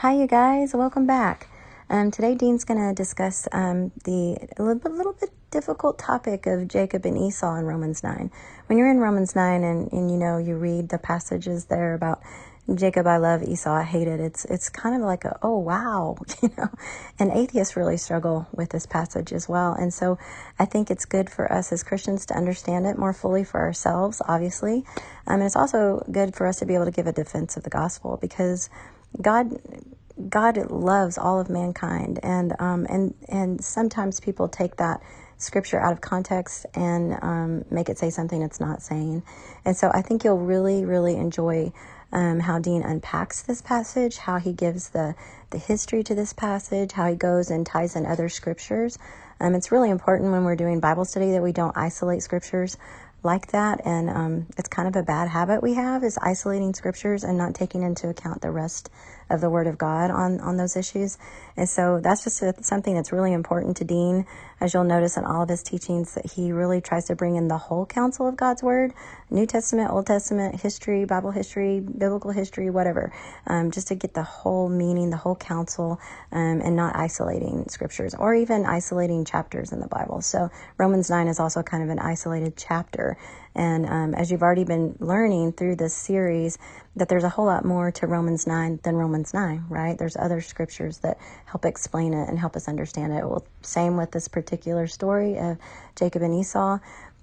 Hi, you guys. Welcome back. Um, today, Dean's going to discuss um, the a little bit, little bit difficult topic of Jacob and Esau in Romans 9. When you're in Romans 9 and, and you know, you read the passages there about Jacob I love, Esau I hated, it's, it's kind of like a, oh, wow, you know, and atheists really struggle with this passage as well. And so I think it's good for us as Christians to understand it more fully for ourselves, obviously. Um, and it's also good for us to be able to give a defense of the gospel because God God loves all of mankind, and um, and and sometimes people take that scripture out of context and um, make it say something it's not saying. And so I think you'll really, really enjoy um, how Dean unpacks this passage, how he gives the the history to this passage, how he goes and ties in other scriptures. Um, it's really important when we're doing Bible study that we don't isolate scriptures like that. And um, it's kind of a bad habit we have is isolating scriptures and not taking into account the rest of the word of god on, on those issues. And so that's just a, something that's really important to dean as you'll notice in all of his teachings that he really tries to bring in the whole counsel of god's word new testament old testament history bible history biblical history whatever um, just to get the whole meaning the whole counsel um, and not isolating scriptures or even isolating chapters in the bible so romans 9 is also kind of an isolated chapter and um, as you've already been learning through this series, that there's a whole lot more to Romans 9 than Romans 9, right? There's other scriptures that help explain it and help us understand it. Well, same with this particular story of Jacob and Esau.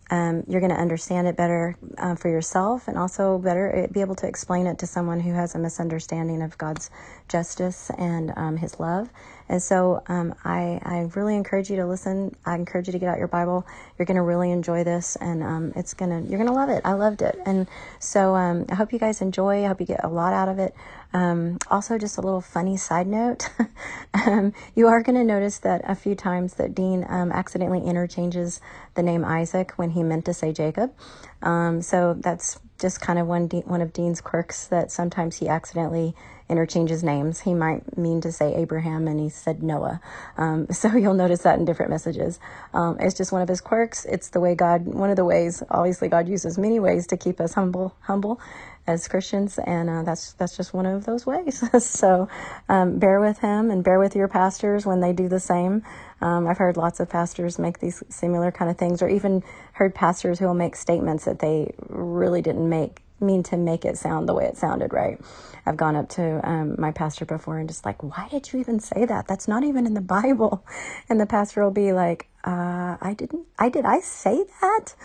Um, you're going to understand it better uh, for yourself and also better eh, be able to explain it to someone who has a misunderstanding of God's justice and um, His love. And so um, I, I really encourage you to listen. I encourage you to get out your Bible. You're going to really enjoy this, and um, it's gonna you're gonna love it. I loved it, and so um, I hope you guys enjoy. I hope you get a lot out of it. Um, also, just a little funny side note: um, you are going to notice that a few times that Dean um, accidentally interchanges the name Isaac when he meant to say Jacob. so that's just kind of one one of Dean's quirks that sometimes he accidentally interchanges names. He might mean to say Abraham and he said Noah. Um, so you'll notice that in different messages. Um, it's just one of his quirks. It's the way God, one of the ways, obviously God uses many ways to keep us humble, humble as Christians, and uh, that's that's just one of those ways. so um, bear with him and bear with your pastors when they do the same. Um, I've heard lots of pastors make these similar kind of things, or even heard pastors who will make statements that they really didn't make mean to make it sound the way it sounded, right? I've gone up to um, my pastor before and just like, why did you even say that? That's not even in the Bible. And the pastor will be like, uh, I didn't, I did I say that?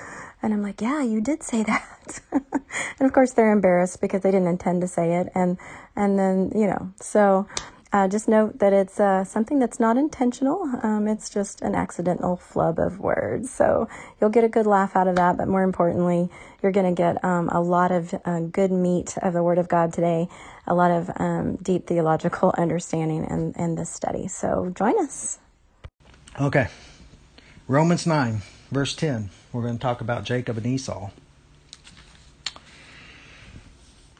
And I'm like, yeah, you did say that. and of course they're embarrassed because they didn't intend to say it. And, and then, you know, so uh, just note that it's uh, something that's not intentional. Um, it's just an accidental flub of words. So you'll get a good laugh out of that, but more importantly, you're going to get um, a lot of uh, good meat of the Word of God today, a lot of um, deep theological understanding in, in this study. So join us. Okay. Romans 9, verse 10. We're going to talk about Jacob and Esau.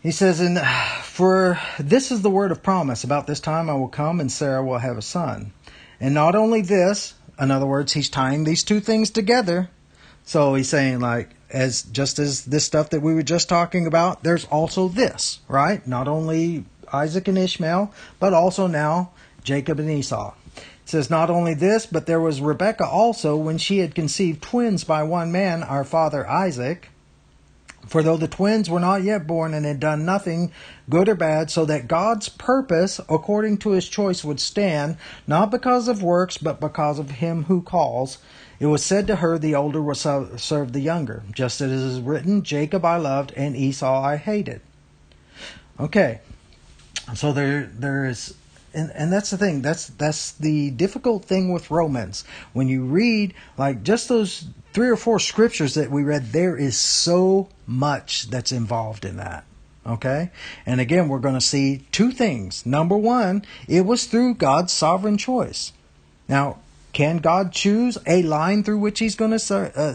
He says, "And uh, for this is the word of promise. About this time I will come, and Sarah will have a son. And not only this, in other words, he's tying these two things together. So he's saying, like, as just as this stuff that we were just talking about, there's also this, right? Not only Isaac and Ishmael, but also now Jacob and Esau. It says, Not only this, but there was Rebekah also when she had conceived twins by one man, our father Isaac. For though the twins were not yet born and had done nothing, good or bad, so that God's purpose, according to his choice, would stand, not because of works, but because of him who calls, it was said to her, The older will serve the younger, just as it is written, Jacob I loved, and Esau I hated. Okay, so there, there is and and that's the thing. That's that's the difficult thing with romans. When you read like just those three or four scriptures that we read there is so much that's involved in that. Okay? And again we're going to see two things. Number one it was through god's sovereign choice. Now can god choose a line through which he's going to uh,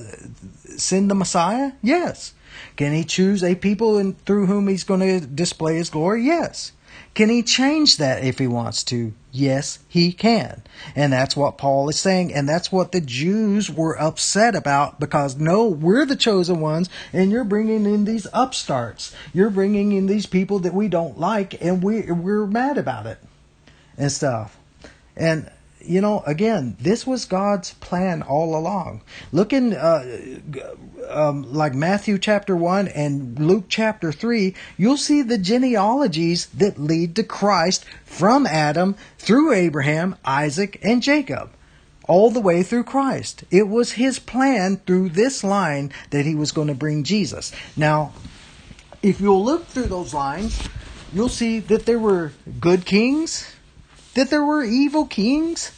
send the messiah? Yes. Can he choose a people in, through whom he's going to display his glory? Yes can he change that if he wants to? Yes, he can. And that's what Paul is saying. And that's what the Jews were upset about because no, we're the chosen ones and you're bringing in these upstarts. You're bringing in these people that we don't like and we, we're mad about it. and stuff. And you know, again, this was God's plan all along. Look in uh, um, like Matthew chapter 1 and Luke chapter 3, you'll see the genealogies that lead to Christ from Adam through Abraham, Isaac, and Jacob. All the way through Christ. It was his plan through this line that he was going to bring Jesus. Now, if you'll look through those lines, you'll see that there were good kings, that there were evil kings,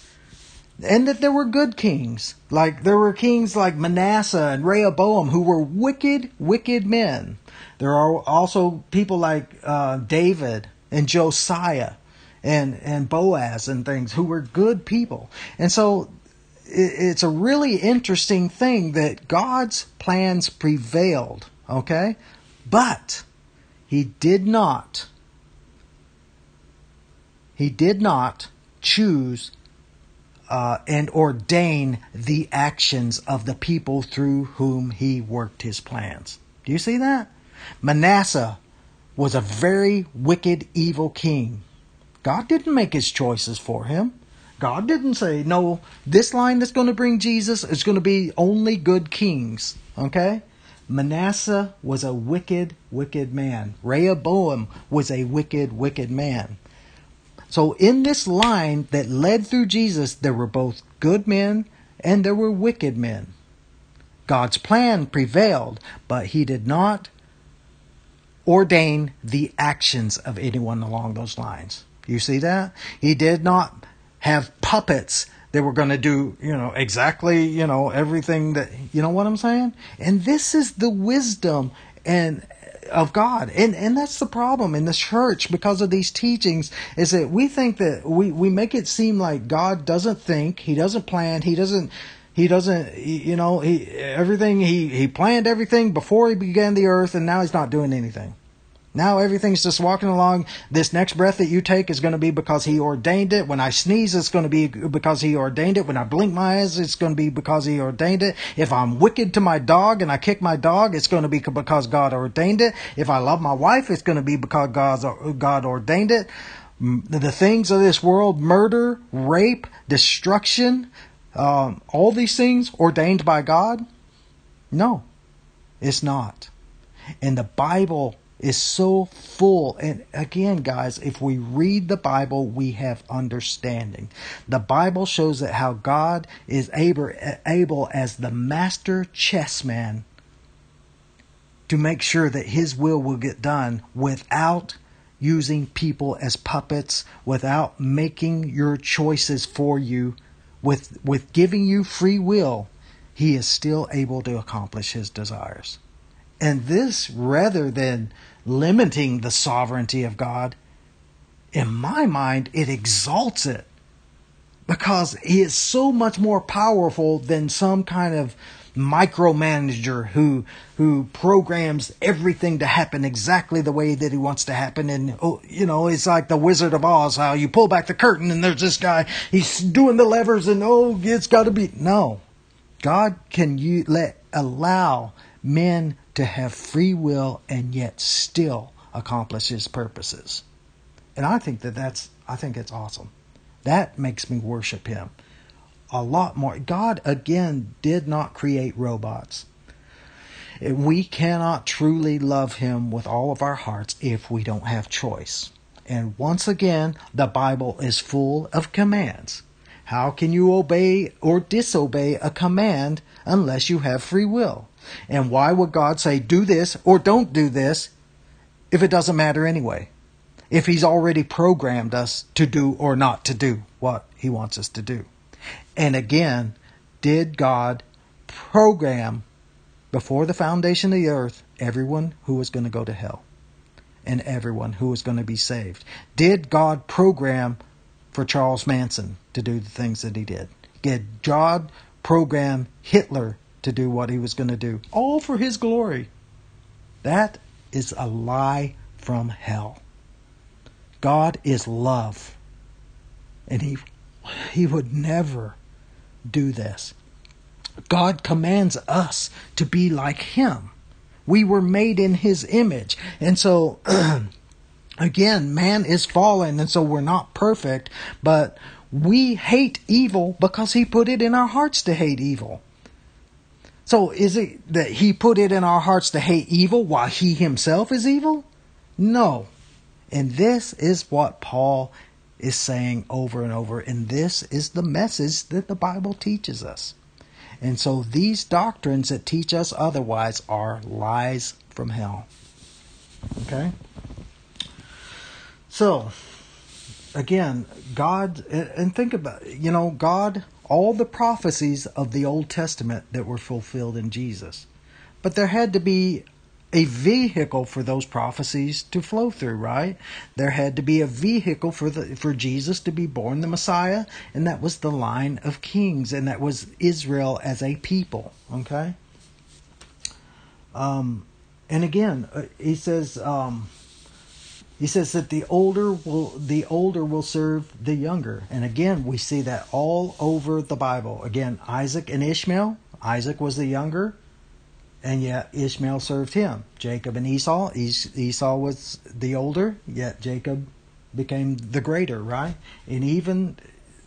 and that there were good kings. Like there were kings like Manasseh and Rehoboam who were wicked, wicked men. There are also people like uh, David and Josiah and and Boaz and things who were good people. And so it, it's a really interesting thing that God's plans prevailed. Okay, but he did not. He did not choose uh, and ordain the actions of the people through whom he worked his plans. Do you see that? Manasseh was a very wicked, evil king. God didn't make his choices for him. God didn't say, no, this line that's going to bring Jesus is going to be only good kings. Okay? Manasseh was a wicked, wicked man. Rehoboam was a wicked, wicked man. So in this line that led through Jesus, there were both good men and there were wicked men. God's plan prevailed, but he did not ordain the actions of anyone along those lines. You see that? He did not have puppets that were going to do, you know, exactly, you know, everything that, you know what I'm saying? And this is the wisdom and of God. And and that's the problem in the church because of these teachings is that we think that we, we make it seem like God doesn't think, he doesn't plan, he doesn't he doesn't you know, he everything he he planned everything before he began the earth and now he's not doing anything. Now everything's just walking along. This next breath that you take is going to be because He ordained it. When I sneeze, it's going to be because He ordained it. When I blink my eyes, it's going to be because He ordained it. If I'm wicked to my dog and I kick my dog, it's going to be because God ordained it. If I love my wife, it's going to be because God's, God ordained it. The things of this world, murder, rape, destruction, um, all these things ordained by God? No, it's not. And the Bible is so full. And again, guys, if we read the Bible, we have understanding. The Bible shows that how God is able, able as the master chessman to make sure that his will will get done without using people as puppets, without making your choices for you, with, with giving you free will, he is still able to accomplish his desires. And this, rather than limiting the sovereignty of God, in my mind, it exalts it. Because he is so much more powerful than some kind of micromanager who who programs everything to happen exactly the way that he wants to happen. And oh, you know it's like the wizard of oz how you pull back the curtain and there's this guy he's doing the levers and oh it's got to be no. God can you let allow men to have free will and yet still accomplish his purposes. And I think that that's I think it's awesome. That makes me worship him a lot more. God again did not create robots. We cannot truly love him with all of our hearts if we don't have choice. And once again, the Bible is full of commands. How can you obey or disobey a command unless you have free will? And why would God say, do this or don't do this if it doesn't matter anyway? If He's already programmed us to do or not to do what He wants us to do. And again, did God program before the foundation of the earth everyone who was going to go to hell and everyone who was going to be saved? Did God program for Charles Manson to do the things that he did? Did God program Hitler to do what he was going to do, all for his glory. That is a lie from hell. God is love. And he he would never do this. God commands us to be like him. We were made in his image. And so Again, man is fallen, and so we're not perfect, but we hate evil because he put it in our hearts to hate evil. So is it that he put it in our hearts to hate evil while he himself is evil? No. And this is what Paul is saying over and over. And this is the message that the Bible teaches us. And so these doctrines that teach us otherwise are lies from hell. Okay? So, again, God, and think about, you know, God, all the prophecies of the Old Testament that were fulfilled in Jesus. But there had to be a vehicle for those prophecies to flow through, right? There had to be a vehicle for the for Jesus to be born the Messiah, and that was the line of kings, and that was Israel as a people. Okay. Um, and again, uh, he says, um, he says that the older will the older will serve the younger, and again we see that all over the Bible. Again, Isaac and Ishmael. Isaac was the younger and yet Ishmael served him. Jacob and Esau, Esau was the older, yet Jacob became the greater, right? And even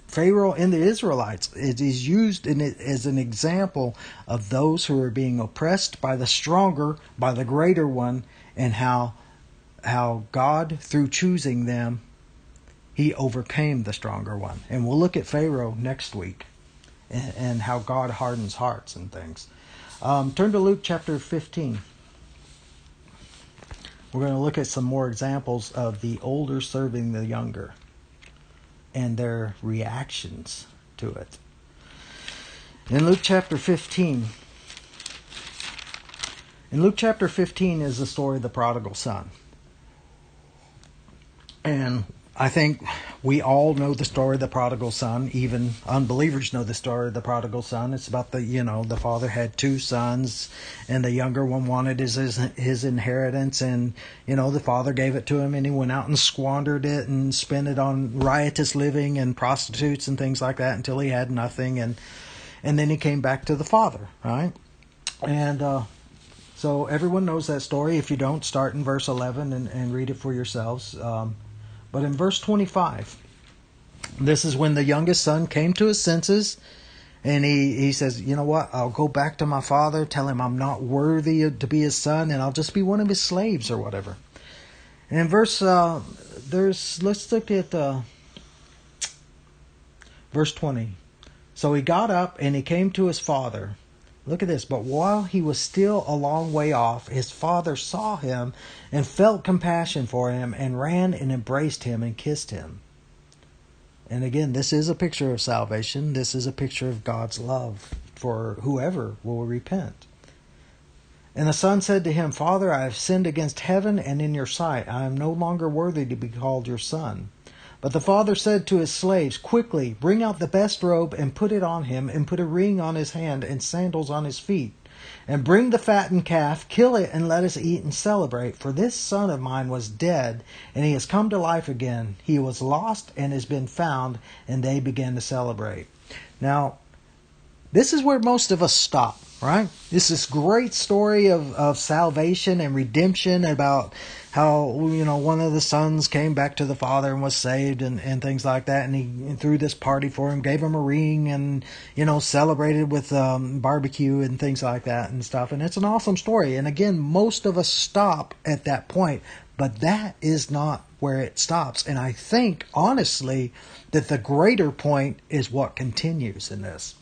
Pharaoh and the Israelites, it is used in it as an example of those who are being oppressed by the stronger, by the greater one, and how how God, through choosing them, he overcame the stronger one. And we'll look at Pharaoh next week and, and how God hardens hearts and things. Um, turn to Luke chapter 15. We're going to look at some more examples of the older serving the younger and their reactions to it. In Luke chapter 15, in Luke chapter 15 is the story of the prodigal son. And I think we all know the story of the prodigal son. Even unbelievers know the story of the prodigal son. It's about the, you know, the father had two sons and the younger one wanted his, his, his inheritance and, you know, the father gave it to him and he went out and squandered it and spent it on riotous living and prostitutes and things like that until he had nothing and, and then he came back to the father, right? And, uh, so everyone knows that story. If you don't, start in verse 11 and, and read it for yourselves. Um, but in verse 25, this is when the youngest son came to his senses and he, he says, You know what? I'll go back to my father, tell him I'm not worthy to be his son, and I'll just be one of his slaves or whatever. And in verse, uh, there's, let's look at uh, verse 20. So he got up and he came to his father. Look at this. But while he was still a long way off, his father saw him and felt compassion for him and ran and embraced him and kissed him. And again, this is a picture of salvation. This is a picture of God's love for whoever will repent. And the son said to him, Father, I have sinned against heaven and in your sight. I am no longer worthy to be called your son. But the father said to his slaves, Quickly, bring out the best robe and put it on him, and put a ring on his hand and sandals on his feet. And bring the fattened calf, kill it, and let us eat and celebrate. For this son of mine was dead, and he has come to life again. He was lost and has been found, and they began to celebrate. Now, this is where most of us stop, right? This is great story of, of salvation and redemption about how you know one of the sons came back to the father and was saved and, and things like that. And he threw this party for him gave him a ring and you know celebrated with um, barbecue and things like that and stuff. And it's an awesome story. And again most of us stop at that point but that is not where it stops. And i think honestly that the greater point is what continues in this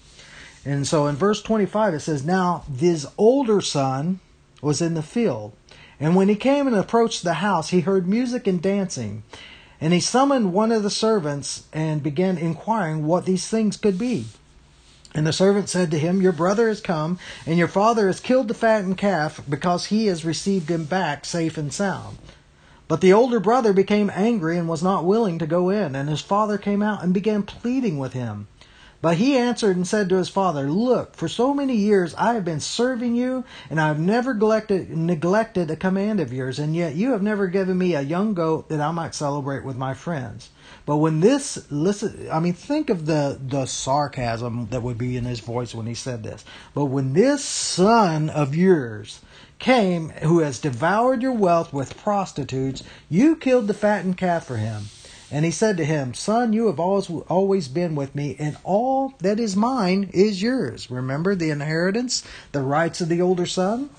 and so in verse 25 it says now this older son was in the field and when he came and approached the house, he heard music and dancing. And he summoned one of the servants and began inquiring what these things could be. And the servant said to him, Your brother has come, and your father has killed the fattened calf because he has received him back safe and sound. But the older brother became angry and was not willing to go in, and his father came out and began pleading with him. But he answered and said to his father, Look, for so many years I have been serving you, and I have never neglected, neglected a command of yours, and yet you have never given me a young goat that I might celebrate with my friends. But when this, listen, I mean, think of the, the sarcasm that would be in his voice when he said this. But when this son of yours came, who has devoured your wealth with prostitutes, you killed the fattened calf for him. And he said to him, Son, you have always, always been with me, and all that is mine is yours. Remember the inheritance, the rights of the older son?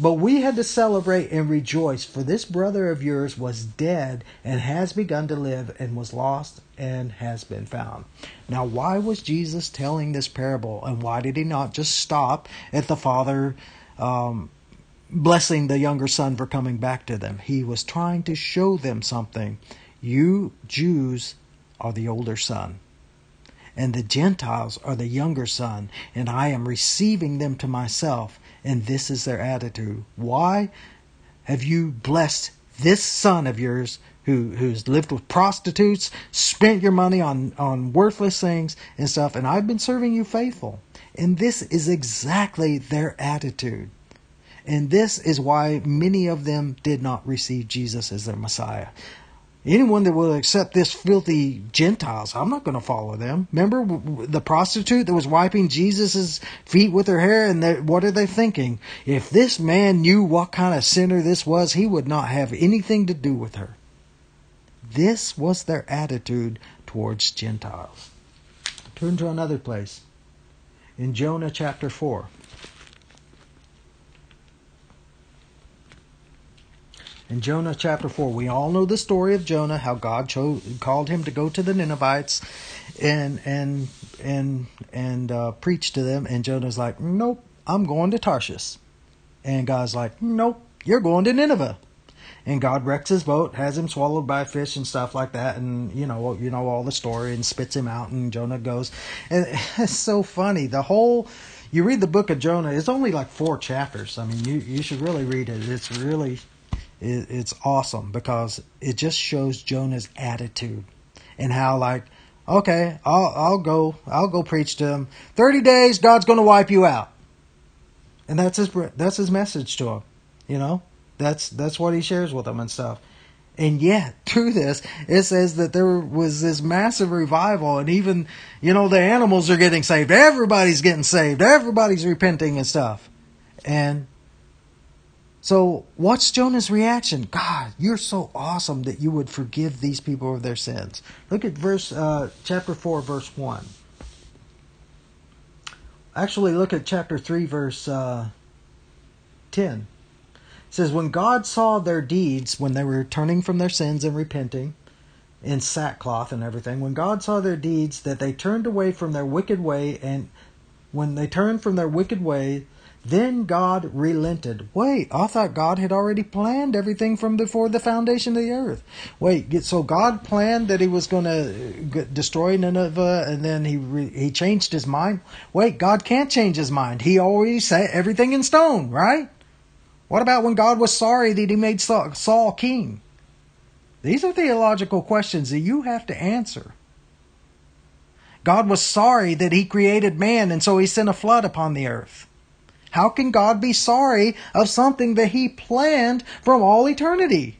But we had to celebrate and rejoice, for this brother of yours was dead and has begun to live, and was lost and has been found. Now, why was Jesus telling this parable, and why did he not just stop at the father um, blessing the younger son for coming back to them? He was trying to show them something. You Jews are the older son, and the Gentiles are the younger son, and I am receiving them to myself, and this is their attitude. Why have you blessed this son of yours who who's lived with prostitutes, spent your money on on worthless things and stuff, and I've been serving you faithful. And this is exactly their attitude. And this is why many of them did not receive Jesus as their Messiah. Anyone that will accept this filthy Gentiles, I'm not going to follow them. Remember the prostitute that was wiping Jesus' feet with her hair, and what are they thinking? If this man knew what kind of sinner this was, he would not have anything to do with her. This was their attitude towards Gentiles. Turn to another place. In Jonah chapter 4. In Jonah chapter 4, we all know the story of Jonah, how God chose, called him to go to the Ninevites and and and and uh, preach to them. And Jonah's like, "Nope, I'm going to Tarshish." And God's like, "Nope, you're going to Nineveh." And God wrecks his boat, has him swallowed by a fish and stuff like that, and you know, you know all the story, and spits him out. And Jonah goes, and it's so funny. The whole you read the book of Jonah, it's only like four chapters. I mean, you you should really read it. It's really it, it's awesome because it just shows Jonah's attitude and how like, okay, I'll I'll go I'll go preach to him. Thirty days, God's going to wipe you out, and that's his that's his message to him. You know, that's that's what he shares with them and stuff. And yet, through this, it says that there was this massive revival, and even, you know, the animals are getting saved. Everybody's getting saved. Everybody's repenting and stuff. And so, what's Jonah's reaction? God, you're so awesome that you would forgive these people of their sins. Look at verse uh, chapter four, verse one. Actually, look at chapter three, verse uh, ten. It says, "When God saw their deeds, when they were turning from their sins and repenting." In sackcloth and everything, when God saw their deeds, that they turned away from their wicked way, and when they turned from their wicked way, then God relented. Wait, I thought God had already planned everything from before the foundation of the earth. Wait, so God planned that He was going uh, to destroy Nineveh, and then He re, He changed His mind. Wait, God can't change His mind. He already set everything in stone, right? What about when God was sorry that He made Saul king? These are theological questions that you have to answer. God was sorry that He created man, and so He sent a flood upon the earth. How can God be sorry of something that He planned from all eternity?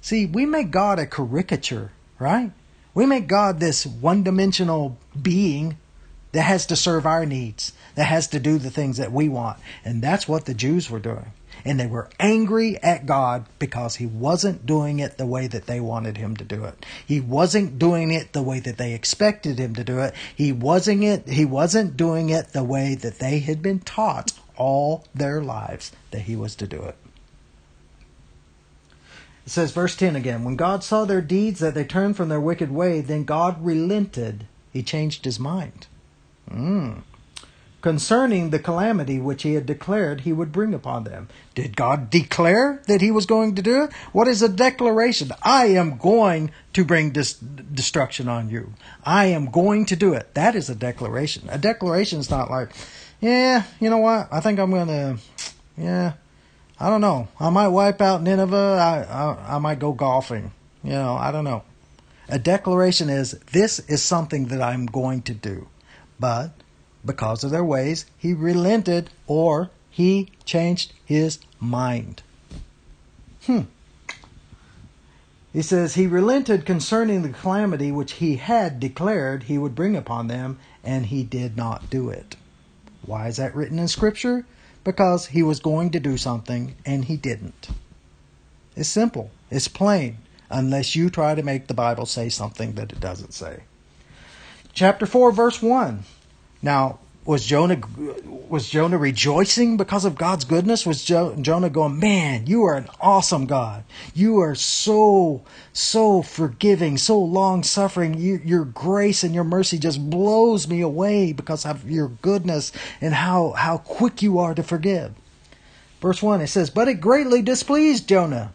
See, we make God a caricature, right? We make God this one dimensional being that has to serve our needs, that has to do the things that we want. And that's what the Jews were doing and they were angry at God because he wasn't doing it the way that they wanted him to do it. He wasn't doing it the way that they expected him to do it. He wasn't it he wasn't doing it the way that they had been taught all their lives that he was to do it. It says verse 10 again, when God saw their deeds that they turned from their wicked way, then God relented. He changed his mind. Mm concerning the calamity which he had declared he would bring upon them. Did God declare that he was going to do it? What is a declaration? I am going to bring destruction on you. I am going to do it. That is a declaration. A declaration is not like, yeah, you know what? I think I'm going to, yeah, I don't know. I might wipe out Nineveh. I, I, I might go golfing. You know, I don't know. A declaration is, This is something that I'm going to do. But because of their ways, he relented or he changed his mind. Hmm. He says, He relented concerning the calamity which he had declared he would bring upon them, and he did not do it. Why is that written in Scripture? Because he was going to do something and he didn't. It's simple, it's plain, unless you try to make the Bible say something that it doesn't say. Chapter 4, verse 1. Now, was Jonah was Jonah rejoicing because of God's goodness? Was jo- Jonah going, "Man, you are an awesome God. You are so so forgiving, so long suffering. You, your grace and your mercy just blows me away because of your goodness and how how quick you are to forgive." Verse 1 it says, "But it greatly displeased Jonah,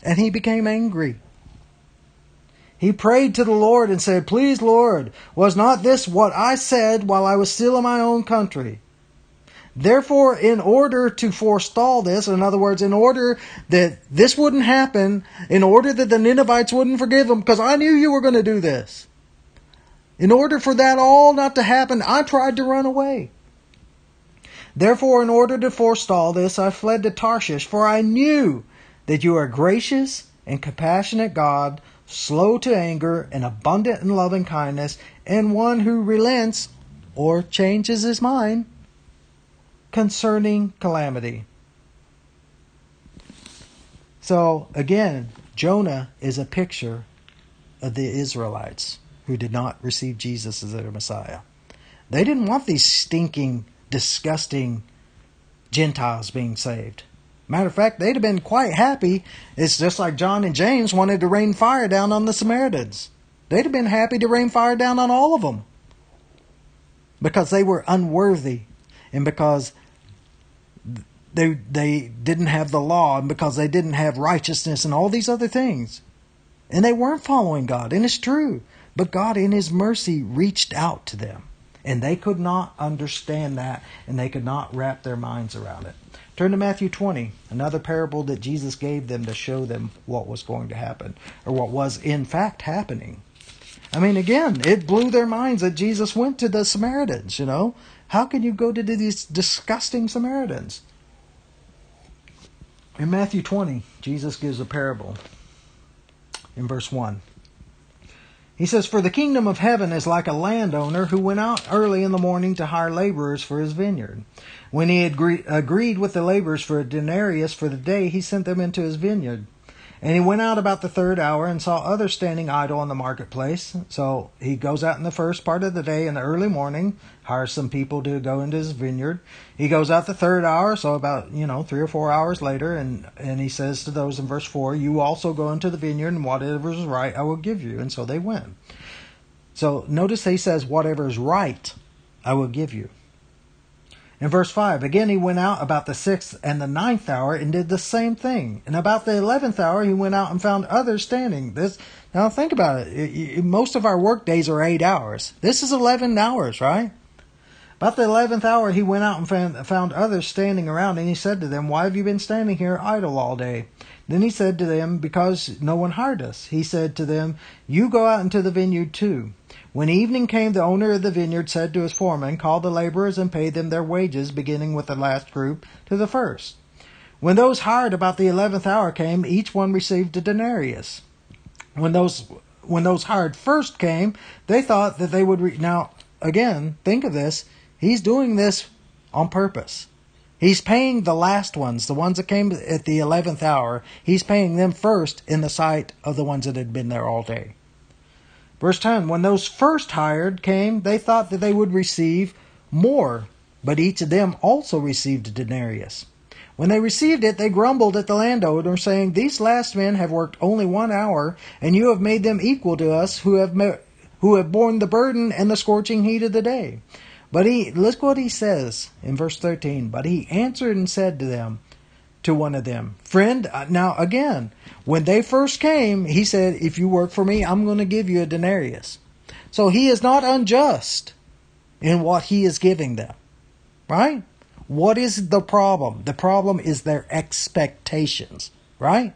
and he became angry." He prayed to the Lord and said, Please, Lord, was not this what I said while I was still in my own country? Therefore, in order to forestall this, in other words, in order that this wouldn't happen, in order that the Ninevites wouldn't forgive him, because I knew you were going to do this. In order for that all not to happen, I tried to run away. Therefore, in order to forestall this, I fled to Tarshish, for I knew that you are gracious and compassionate God, slow to anger, and abundant in loving kindness, and one who relents or changes his mind concerning calamity. So, again, Jonah is a picture of the Israelites who did not receive Jesus as their Messiah. They didn't want these stinking, disgusting Gentiles being saved. Matter of fact, they'd have been quite happy. It's just like John and James wanted to rain fire down on the Samaritans. They'd have been happy to rain fire down on all of them because they were unworthy and because they they didn't have the law and because they didn't have righteousness and all these other things. And they weren't following God, and it's true. But God in his mercy reached out to them. And they could not understand that, and they could not wrap their minds around it. Turn to Matthew 20, another parable that Jesus gave them to show them what was going to happen, or what was in fact happening. I mean, again, it blew their minds that Jesus went to the Samaritans, you know. How can you go to these disgusting Samaritans? In Matthew 20, Jesus gives a parable in verse 1. He says, For the kingdom of heaven is like a landowner who went out early in the morning to hire laborers for his vineyard. When he had agreed with the laborers for a denarius for the day, he sent them into his vineyard. And he went out about the third hour and saw others standing idle in the marketplace. So he goes out in the first part of the day in the early morning, hires some people to go into his vineyard. He goes out the third hour, so about, you know, three or four hours later, and, and he says to those in verse 4, You also go into the vineyard, and whatever is right I will give you. And so they went. So notice he says, Whatever is right I will give you. In verse 5, again he went out about the sixth and the ninth hour and did the same thing. And about the eleventh hour he went out and found others standing. This now think about it. it, it most of our work days are eight hours. This is eleven hours, right? About the eleventh hour he went out and found, found others standing around, and he said to them, Why have you been standing here idle all day? Then he said to them, Because no one hired us. He said to them, You go out into the vineyard too. When evening came, the owner of the vineyard said to his foreman, Call the laborers and pay them their wages, beginning with the last group to the first. When those hired about the eleventh hour came, each one received a denarius. When those when those hired first came, they thought that they would. Re- now, again, think of this. He's doing this on purpose. He's paying the last ones, the ones that came at the eleventh hour. He's paying them first in the sight of the ones that had been there all day. Verse 10 When those first hired came, they thought that they would receive more, but each of them also received a denarius. When they received it, they grumbled at the landowner, saying, These last men have worked only one hour, and you have made them equal to us who have, who have borne the burden and the scorching heat of the day. But he, look what he says in verse 13. But he answered and said to them, to one of them. Friend, uh, now again, when they first came, he said, If you work for me, I'm going to give you a denarius. So he is not unjust in what he is giving them. Right? What is the problem? The problem is their expectations. Right?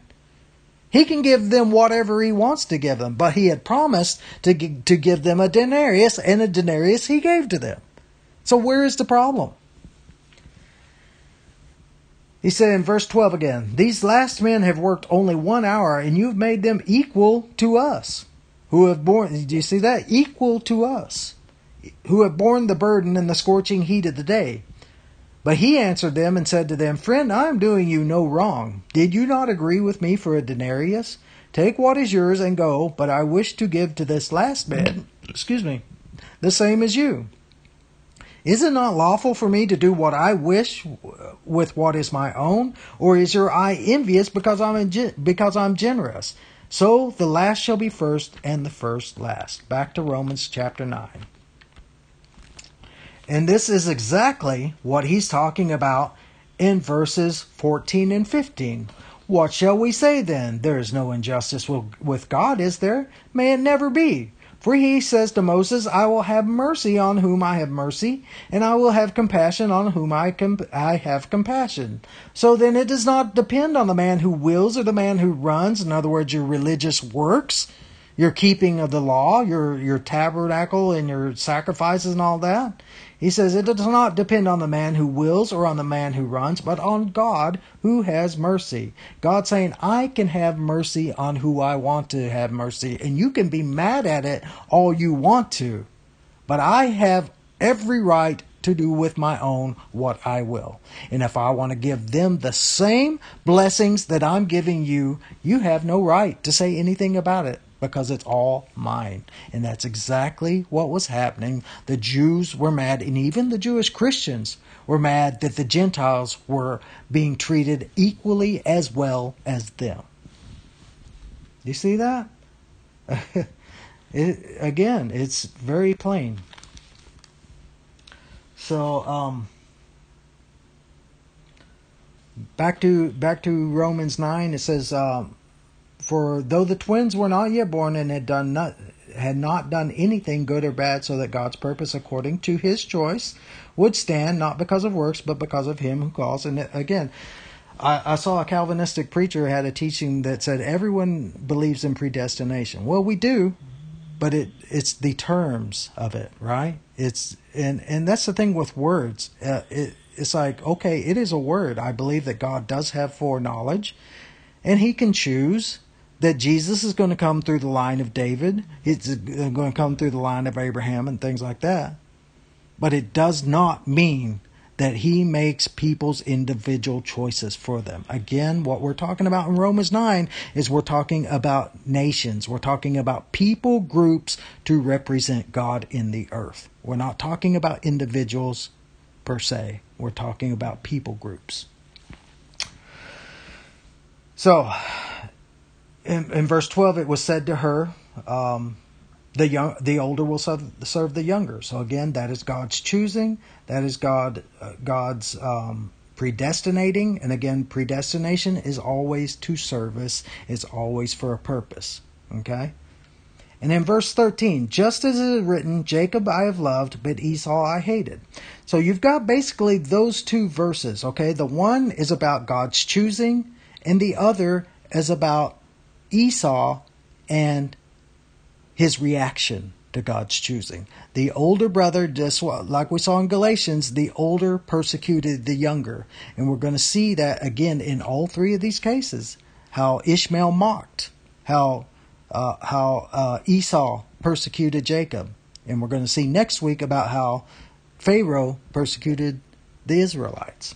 He can give them whatever he wants to give them, but he had promised to, to give them a denarius, and a denarius he gave to them. So where is the problem? He said in verse 12 again, These last men have worked only one hour, and you've made them equal to us, who have borne, do you see that? Equal to us, who have borne the burden and the scorching heat of the day. But he answered them and said to them, Friend, I am doing you no wrong. Did you not agree with me for a denarius? Take what is yours and go, but I wish to give to this last man, excuse me, the same as you. Is it not lawful for me to do what I wish with what is my own? Or is your eye envious because I'm, because I'm generous? So the last shall be first and the first last. Back to Romans chapter 9. And this is exactly what he's talking about in verses 14 and 15. What shall we say then? There is no injustice with God, is there? May it never be. For he says to Moses, I will have mercy on whom I have mercy, and I will have compassion on whom I, com- I have compassion. So then it does not depend on the man who wills or the man who runs, in other words, your religious works, your keeping of the law, your, your tabernacle and your sacrifices and all that. He says it does not depend on the man who wills or on the man who runs, but on God who has mercy. God saying, I can have mercy on who I want to have mercy, and you can be mad at it all you want to, but I have every right to do with my own what I will. And if I want to give them the same blessings that I'm giving you, you have no right to say anything about it because it's all mine. And that's exactly what was happening. The Jews were mad, and even the Jewish Christians were mad that the Gentiles were being treated equally as well as them. You see that? it, again, it's very plain. So, um, back to back to Romans nine. It says, um, for though the twins were not yet born and had done not, had not done anything good or bad, so that God's purpose according to His choice would stand, not because of works, but because of Him who calls. And again, I, I saw a Calvinistic preacher had a teaching that said everyone believes in predestination. Well, we do, but it it's the terms of it, right? It's and and that's the thing with words. Uh, it, it's like okay, it is a word. I believe that God does have foreknowledge, and He can choose that Jesus is going to come through the line of David, it's uh, going to come through the line of Abraham and things like that. But it does not mean that he makes people's individual choices for them. Again, what we're talking about in Romans 9 is we're talking about nations. We're talking about people groups to represent God in the earth. We're not talking about individuals per se. We're talking about people groups. So, in, in verse 12, it was said to her, um, the young, the older will serve, serve, the younger. So again, that is God's choosing. That is God, uh, God's um, predestinating. And again, predestination is always to service. It's always for a purpose. Okay. And in verse 13, just as it is written, Jacob I have loved, but Esau I hated. So you've got basically those two verses, okay? The one is about God's choosing, and the other is about Esau and his reaction to God's choosing. The older brother, just like we saw in Galatians, the older persecuted the younger. And we're going to see that again in all three of these cases. How Ishmael mocked, how, uh, how uh, Esau persecuted Jacob. And we're going to see next week about how Pharaoh persecuted the Israelites.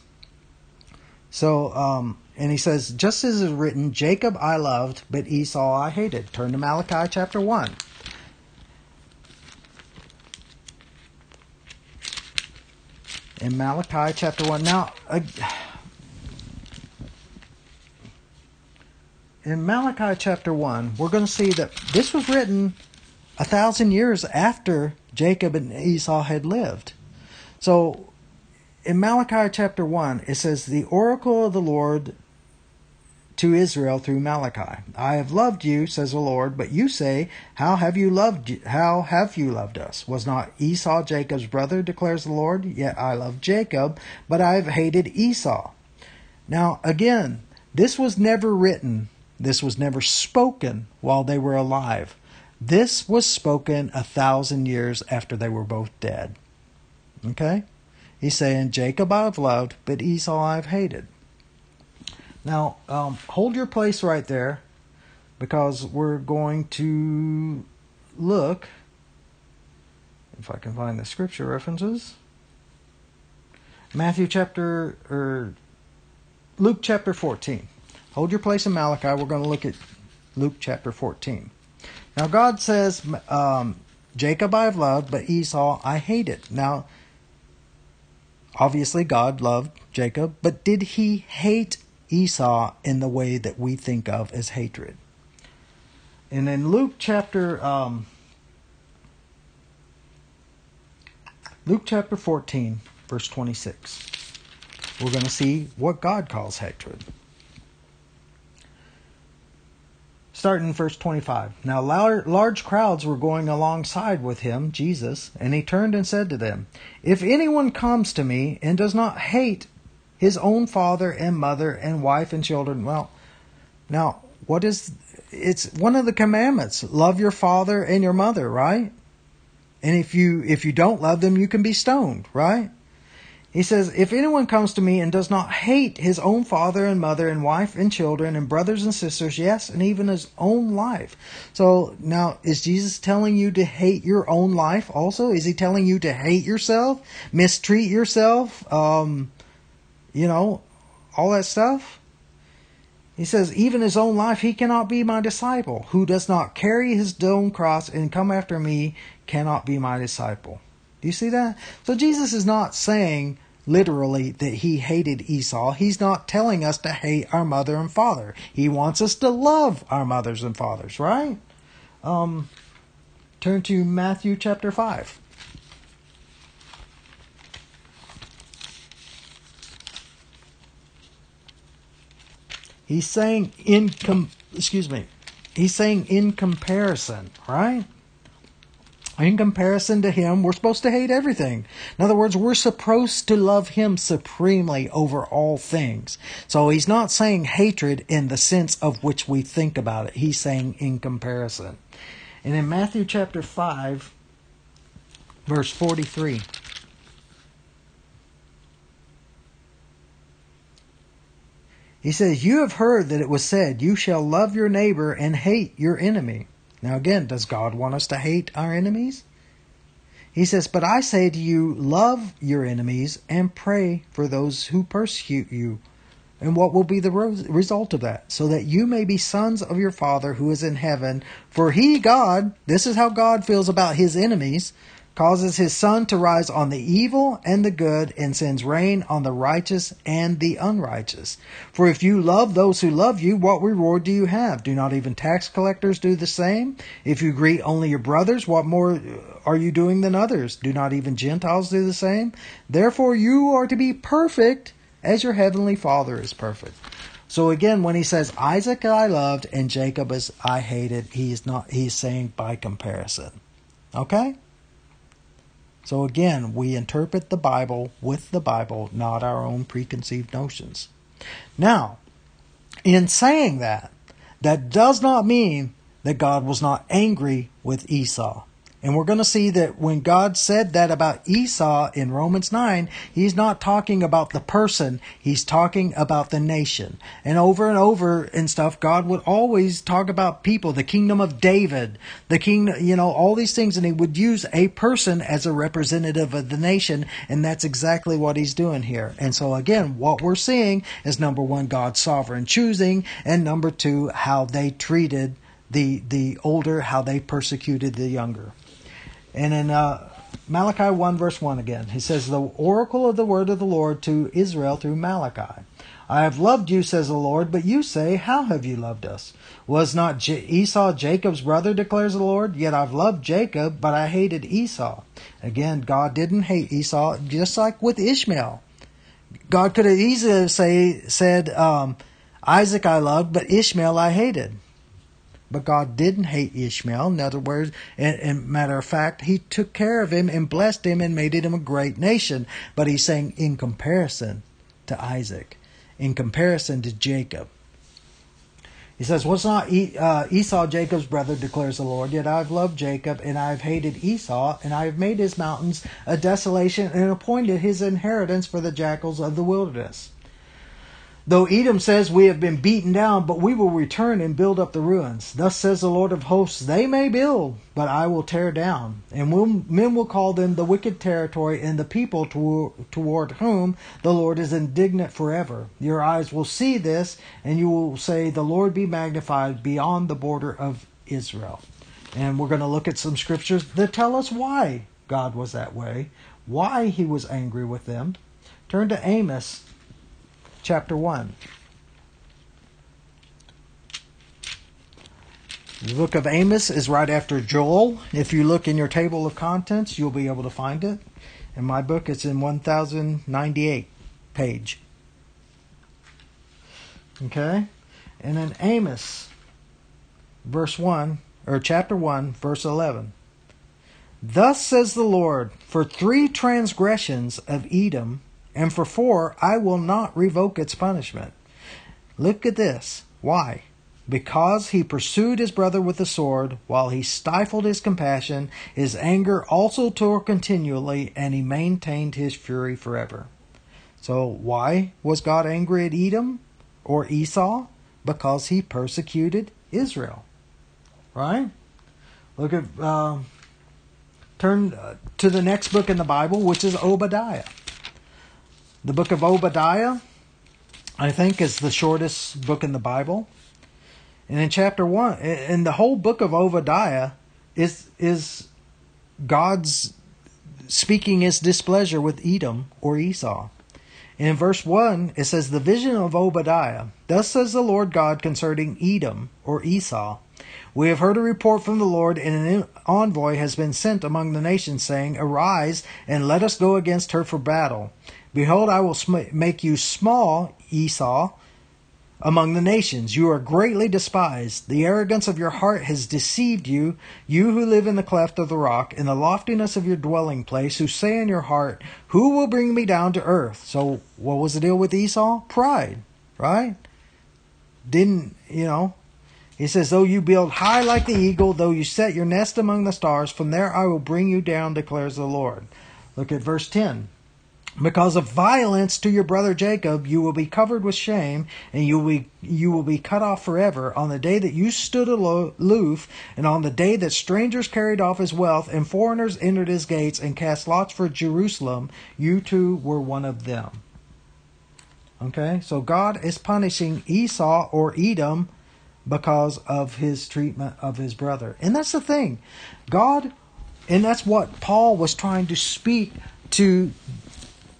So, um, and he says, just as is written, Jacob I loved, but Esau I hated. Turn to Malachi chapter 1. In Malachi chapter 1. Now, uh, in Malachi chapter 1, we're going to see that this was written a thousand years after Jacob and Esau had lived. So, in Malachi chapter 1, it says, The oracle of the Lord to Israel through Malachi. I have loved you, says the Lord, but you say, How have you loved how have you loved us? Was not Esau Jacob's brother, declares the Lord? Yet I love Jacob, but I have hated Esau. Now again, this was never written This was never spoken while they were alive. This was spoken a thousand years after they were both dead. Okay? He's saying, Jacob I've loved, but Esau I've hated. Now, um, hold your place right there because we're going to look, if I can find the scripture references, Matthew chapter, or Luke chapter 14. Hold your place in Malachi. We're going to look at Luke chapter 14. Now, God says, um, Jacob I've loved, but Esau I hated. Now, obviously, God loved Jacob, but did he hate Esau in the way that we think of as hatred? And in Luke chapter um, Luke chapter 14, verse 26, we're going to see what God calls hatred. Starting in verse 25. Now large crowds were going alongside with him, Jesus, and he turned and said to them, If anyone comes to me and does not hate his own father and mother and wife and children, well, now, what is it's one of the commandments. Love your father and your mother right? And if you if you don't love them you can be stoned right? He says, If anyone comes to me and does not hate his own father and mother and wife and children and brothers and sisters, yes, and even his own life. So now, is Jesus telling you to hate your own life also? Is he telling you to hate yourself, mistreat yourself, um, you know, all that stuff? He says, even his own life, he cannot be my disciple. Who does not carry his own cross and come after me cannot be my disciple. Do you see that? So Jesus is not saying literally that he hated Esau. He's not telling us to hate our mother and father. He wants us to love our mothers and fathers, right? Um, turn to Matthew chapter 5. He's saying in com- excuse me. He's saying in comparison, right? in comparison to him, we're supposed to hate everything. In other words, we're supposed to love him supremely over all things. So he's not saying hatred in the sense of which we think about it. He's saying in comparison. And in Matthew chapter 5, verse 43. He says, You have heard that it was said, You shall love your neighbor and hate your enemy. Now, again, does God want us to hate our enemies? He says, But I say to you, love your enemies and pray for those who persecute you. And what will be the result of that? So that you may be sons of your Father who is in heaven. For he, God, this is how God feels about his enemies causes his sun to rise on the evil and the good, and sends rain on the righteous and the unrighteous. For if you love those who love you, what reward do you have? Do not even tax collectors do the same? If you greet only your brothers, what more are you doing than others? Do not even Gentiles do the same? Therefore you are to be perfect as your heavenly Father is perfect. So again, when he says Isaac I loved and Jacob is I hated, he is not he's saying by comparison. Okay? So again, we interpret the Bible with the Bible, not our own preconceived notions. Now, in saying that, that does not mean that God was not angry with Esau. And we're going to see that when God said that about Esau in Romans 9, he's not talking about the person, he's talking about the nation. And over and over and stuff, God would always talk about people, the kingdom of David, the king, you know, all these things, and he would use a person as a representative of the nation, and that's exactly what he's doing here. And so again, what we're seeing is number one, God's sovereign choosing, and number two, how they treated the the older, how they persecuted the younger. And in uh, Malachi 1, verse 1 again, he says, The oracle of the word of the Lord to Israel through Malachi. I have loved you, says the Lord, but you say, How have you loved us? Was not J- Esau Jacob's brother, declares the Lord? Yet I've loved Jacob, but I hated Esau. Again, God didn't hate Esau, just like with Ishmael. God could have easily say, said, um, Isaac I loved, but Ishmael I hated. But God didn't hate Ishmael. In other words, and matter of fact, He took care of him and blessed him and made him a great nation. But He's saying, in comparison to Isaac, in comparison to Jacob. He says, Was not uh, Esau Jacob's brother, declares the Lord? Yet I have loved Jacob, and I have hated Esau, and I have made his mountains a desolation, and appointed his inheritance for the jackals of the wilderness. Though Edom says, We have been beaten down, but we will return and build up the ruins. Thus says the Lord of hosts, They may build, but I will tear down. And we'll, men will call them the wicked territory, and the people to, toward whom the Lord is indignant forever. Your eyes will see this, and you will say, The Lord be magnified beyond the border of Israel. And we're going to look at some scriptures that tell us why God was that way, why he was angry with them. Turn to Amos chapter 1. The book of Amos is right after Joel. If you look in your table of contents, you'll be able to find it. In my book, it's in 1098 page. Okay? And then Amos, verse 1, or chapter 1, verse 11. Thus says the Lord, for three transgressions of Edom and for four, I will not revoke its punishment. Look at this. Why? Because he pursued his brother with the sword, while he stifled his compassion, his anger also tore continually, and he maintained his fury forever. So, why was God angry at Edom or Esau? Because he persecuted Israel. Right? Look at, uh, turn to the next book in the Bible, which is Obadiah. The book of Obadiah, I think, is the shortest book in the Bible. And in chapter one, and the whole book of Obadiah is is God's speaking his displeasure with Edom or Esau. And in verse 1, it says, The vision of Obadiah. Thus says the Lord God concerning Edom or Esau. We have heard a report from the Lord, and an envoy has been sent among the nations, saying, Arise, and let us go against her for battle. Behold, I will sm- make you small, Esau, among the nations. You are greatly despised. The arrogance of your heart has deceived you, you who live in the cleft of the rock, in the loftiness of your dwelling place, who say in your heart, Who will bring me down to earth? So, what was the deal with Esau? Pride, right? Didn't, you know, he says, Though you build high like the eagle, though you set your nest among the stars, from there I will bring you down, declares the Lord. Look at verse 10. Because of violence to your brother Jacob, you will be covered with shame, and you will be, you will be cut off forever. On the day that you stood aloof, and on the day that strangers carried off his wealth, and foreigners entered his gates, and cast lots for Jerusalem, you too were one of them. Okay, so God is punishing Esau or Edom because of his treatment of his brother. And that's the thing. God, and that's what Paul was trying to speak to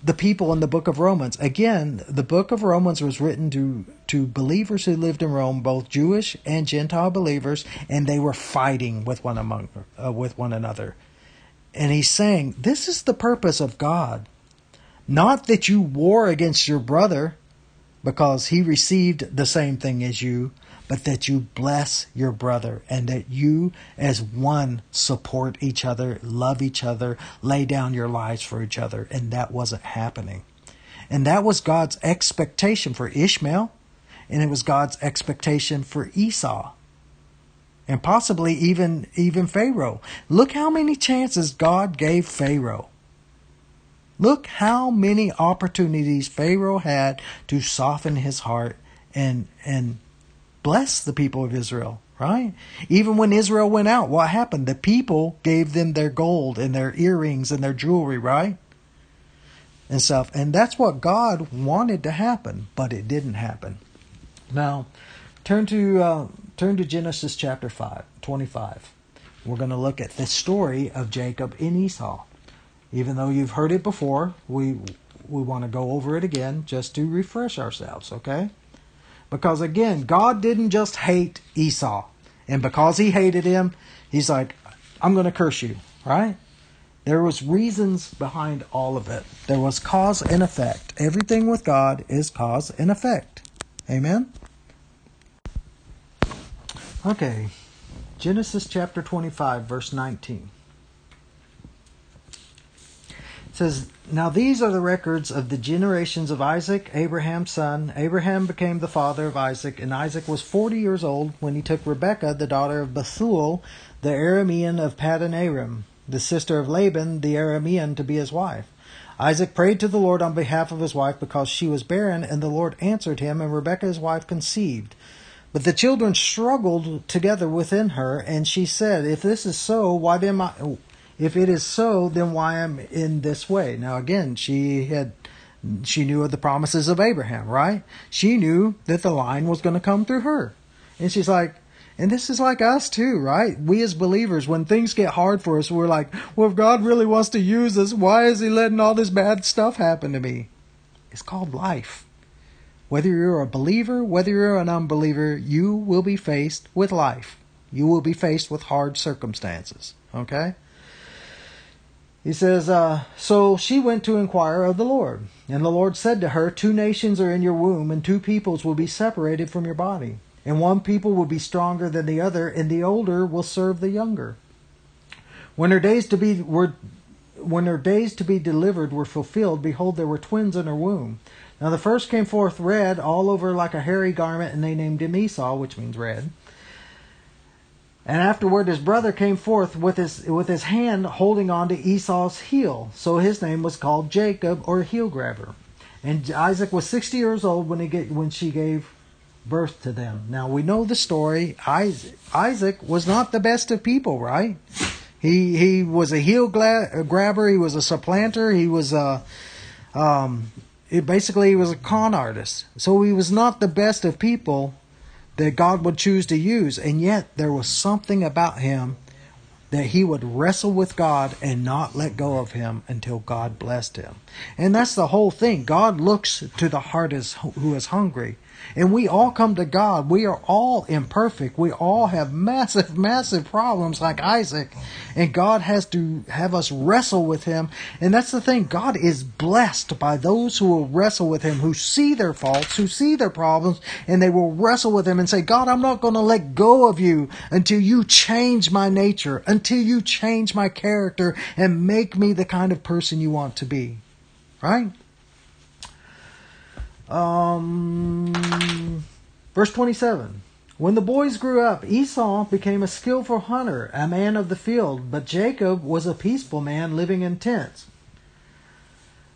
the people in the book of Romans. Again, the book of Romans was written to, to believers who lived in Rome, both Jewish and Gentile believers, and they were fighting with one among uh, with one another. And he's saying, this is the purpose of God. Not that you war against your brother because he received the same thing as you, but that you bless your brother and that you, as one, support each other, love each other, lay down your lives for each other. And that wasn't happening. And that was God's expectation for Ishmael, and it was God's expectation for Esau. And possibly even even Pharaoh. Look how many chances God gave Pharaoh. Look how many opportunities Pharaoh had to soften his heart and and bless the people of Israel, right? Even when Israel went out, what happened? The people gave them their gold and their earrings and their jewelry, right? And stuff. And that's what God wanted to happen, but it didn't happen. Now, turn to uh, turn to Genesis chapter 5, 25. We're going to look at the story of Jacob and Esau. Even though you've heard it before, we we want to go over it again just to refresh ourselves, okay? Because again, God didn't just hate Esau. And because he hated him, he's like, I'm going to curse you, right? There was reasons behind all of it. There was cause and effect. Everything with God is cause and effect. Amen? Okay. Genesis chapter 25, verse 19. It says, Now these are the records of the generations of Isaac, Abraham's son. Abraham became the father of Isaac, and Isaac was forty years old when he took Rebekah, the daughter of Bethuel, the Aramean of Paddan Aram, the sister of Laban, the Aramean, to be his wife. Isaac prayed to the Lord on behalf of his wife because she was barren, and the Lord answered him, and Rebekah his wife conceived. But the children struggled together within her, and she said, If this is so, why then I, if it is so, then why am I in this way? Now again, she had she knew of the promises of Abraham, right? She knew that the line was going to come through her. And she's like, and this is like us too, right? We as believers, when things get hard for us, we're like, well, if God really wants to use us, why is He letting all this bad stuff happen to me? It's called life. Whether you're a believer, whether you're an unbeliever, you will be faced with life. You will be faced with hard circumstances. Okay? He says, uh, So she went to inquire of the Lord. And the Lord said to her, Two nations are in your womb, and two peoples will be separated from your body and one people will be stronger than the other, and the older will serve the younger. When her days to be were when her days to be delivered were fulfilled, behold, there were twins in her womb. Now the first came forth red, all over like a hairy garment, and they named him Esau, which means red. And afterward his brother came forth with his with his hand holding on to Esau's heel, so his name was called Jacob or heel grabber. And Isaac was sixty years old when he get, when she gave birth to them. Now we know the story. Isaac, Isaac was not the best of people, right? He he was a heel gla- grabber. He was a supplanter. He was a um, it basically he was a con artist. So he was not the best of people that God would choose to use, and yet there was something about him that he would wrestle with God and not let go of him until God blessed him. And that's the whole thing. God looks to the heart as, who is hungry. And we all come to God. We are all imperfect. We all have massive, massive problems like Isaac. And God has to have us wrestle with Him. And that's the thing. God is blessed by those who will wrestle with Him, who see their faults, who see their problems, and they will wrestle with Him and say, God, I'm not going to let go of you until you change my nature, until you change my character and make me the kind of person you want to be. Right? Um, verse 27. When the boys grew up, Esau became a skillful hunter, a man of the field, but Jacob was a peaceful man living in tents.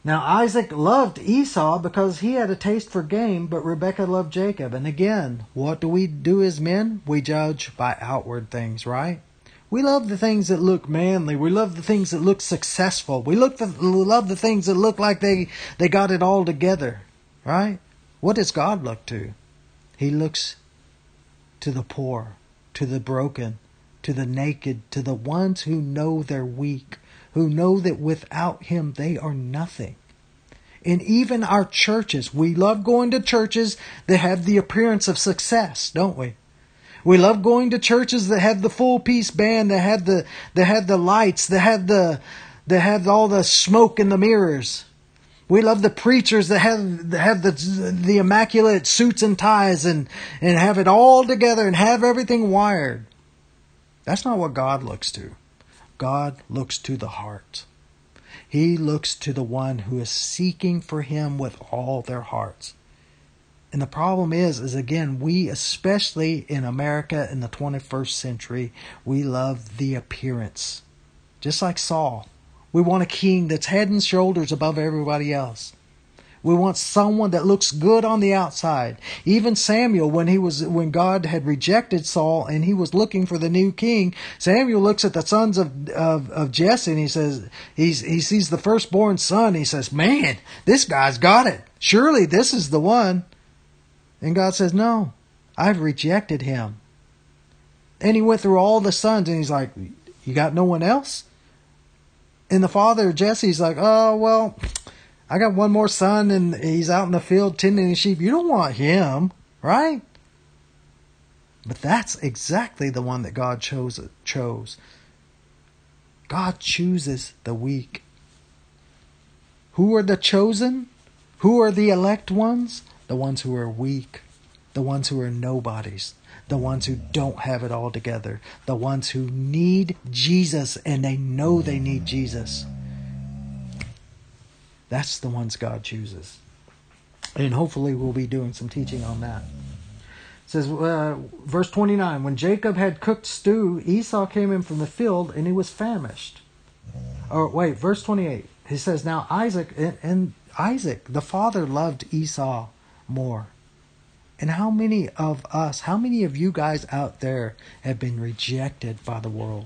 Now Isaac loved Esau because he had a taste for game, but Rebekah loved Jacob. And again, what do we do as men? We judge by outward things, right? We love the things that look manly. We love the things that look successful. We look the, love the things that look like they, they got it all together. Right? What does God look to? He looks to the poor, to the broken, to the naked, to the ones who know they're weak, who know that without Him they are nothing. In even our churches, we love going to churches that have the appearance of success, don't we? We love going to churches that have the full piece band, that have the that have the lights, that have the that have all the smoke in the mirrors. We love the preachers that have have the the immaculate suits and ties and and have it all together and have everything wired. That's not what God looks to. God looks to the heart. He looks to the one who is seeking for him with all their hearts. And the problem is is again we especially in America in the 21st century we love the appearance. Just like Saul. We want a king that's head and shoulders above everybody else. We want someone that looks good on the outside. Even Samuel, when he was when God had rejected Saul and he was looking for the new king, Samuel looks at the sons of of, of Jesse and he says he's he sees the firstborn son. He says, "Man, this guy's got it. Surely this is the one." And God says, "No, I've rejected him." And he went through all the sons and he's like, "You got no one else?" And the father, Jesse's like, oh, well, I got one more son and he's out in the field tending the sheep. You don't want him, right? But that's exactly the one that God chose. chose. God chooses the weak. Who are the chosen? Who are the elect ones? The ones who are weak, the ones who are nobodies, the ones who don't have it all together, the ones who need Jesus and they know they need Jesus. That's the ones God chooses. And hopefully we'll be doing some teaching on that. It says, uh, verse 29 When Jacob had cooked stew, Esau came in from the field and he was famished. Or wait, verse 28. He says, Now Isaac, and, and Isaac, the father, loved Esau more. And how many of us, how many of you guys out there have been rejected by the world?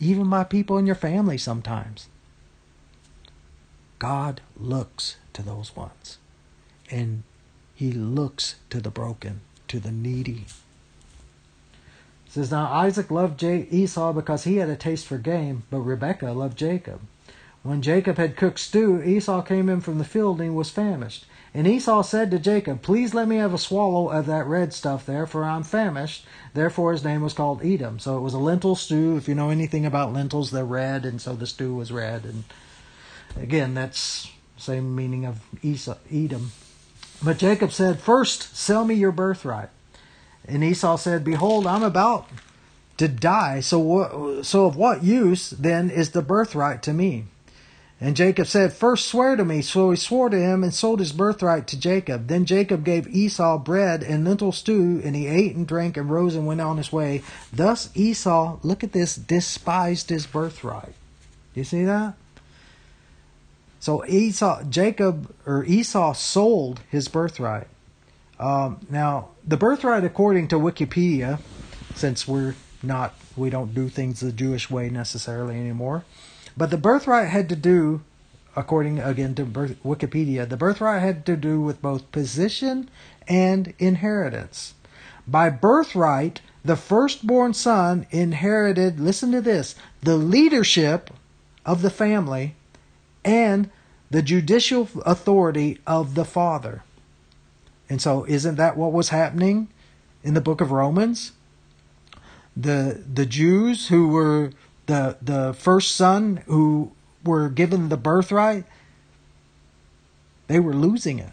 Even by people in your family sometimes. God looks to those ones. And he looks to the broken, to the needy. It says now Isaac loved Esau because he had a taste for game, but Rebekah loved Jacob. When Jacob had cooked stew, Esau came in from the field and was famished. And Esau said to Jacob, Please let me have a swallow of that red stuff there, for I'm famished. Therefore his name was called Edom. So it was a lentil stew. If you know anything about lentils, they're red, and so the stew was red. And again, that's same meaning of Esau, Edom. But Jacob said, First, sell me your birthright. And Esau said, Behold, I'm about to die. So, so of what use then is the birthright to me? And Jacob said, First swear to me. So he swore to him and sold his birthright to Jacob. Then Jacob gave Esau bread and lentil stew, and he ate and drank and rose and went on his way. Thus Esau, look at this, despised his birthright. You see that? So Esau, Jacob or Esau sold his birthright. Um, now, the birthright, according to Wikipedia, since we're not, we don't do things the Jewish way necessarily anymore, but the birthright had to do, according again to birth, Wikipedia, the birthright had to do with both position and inheritance. By birthright, the firstborn son inherited, listen to this, the leadership of the family and the judicial authority of the father. And so, isn't that what was happening in the book of Romans? The the Jews who were the the first son who were given the birthright, they were losing it.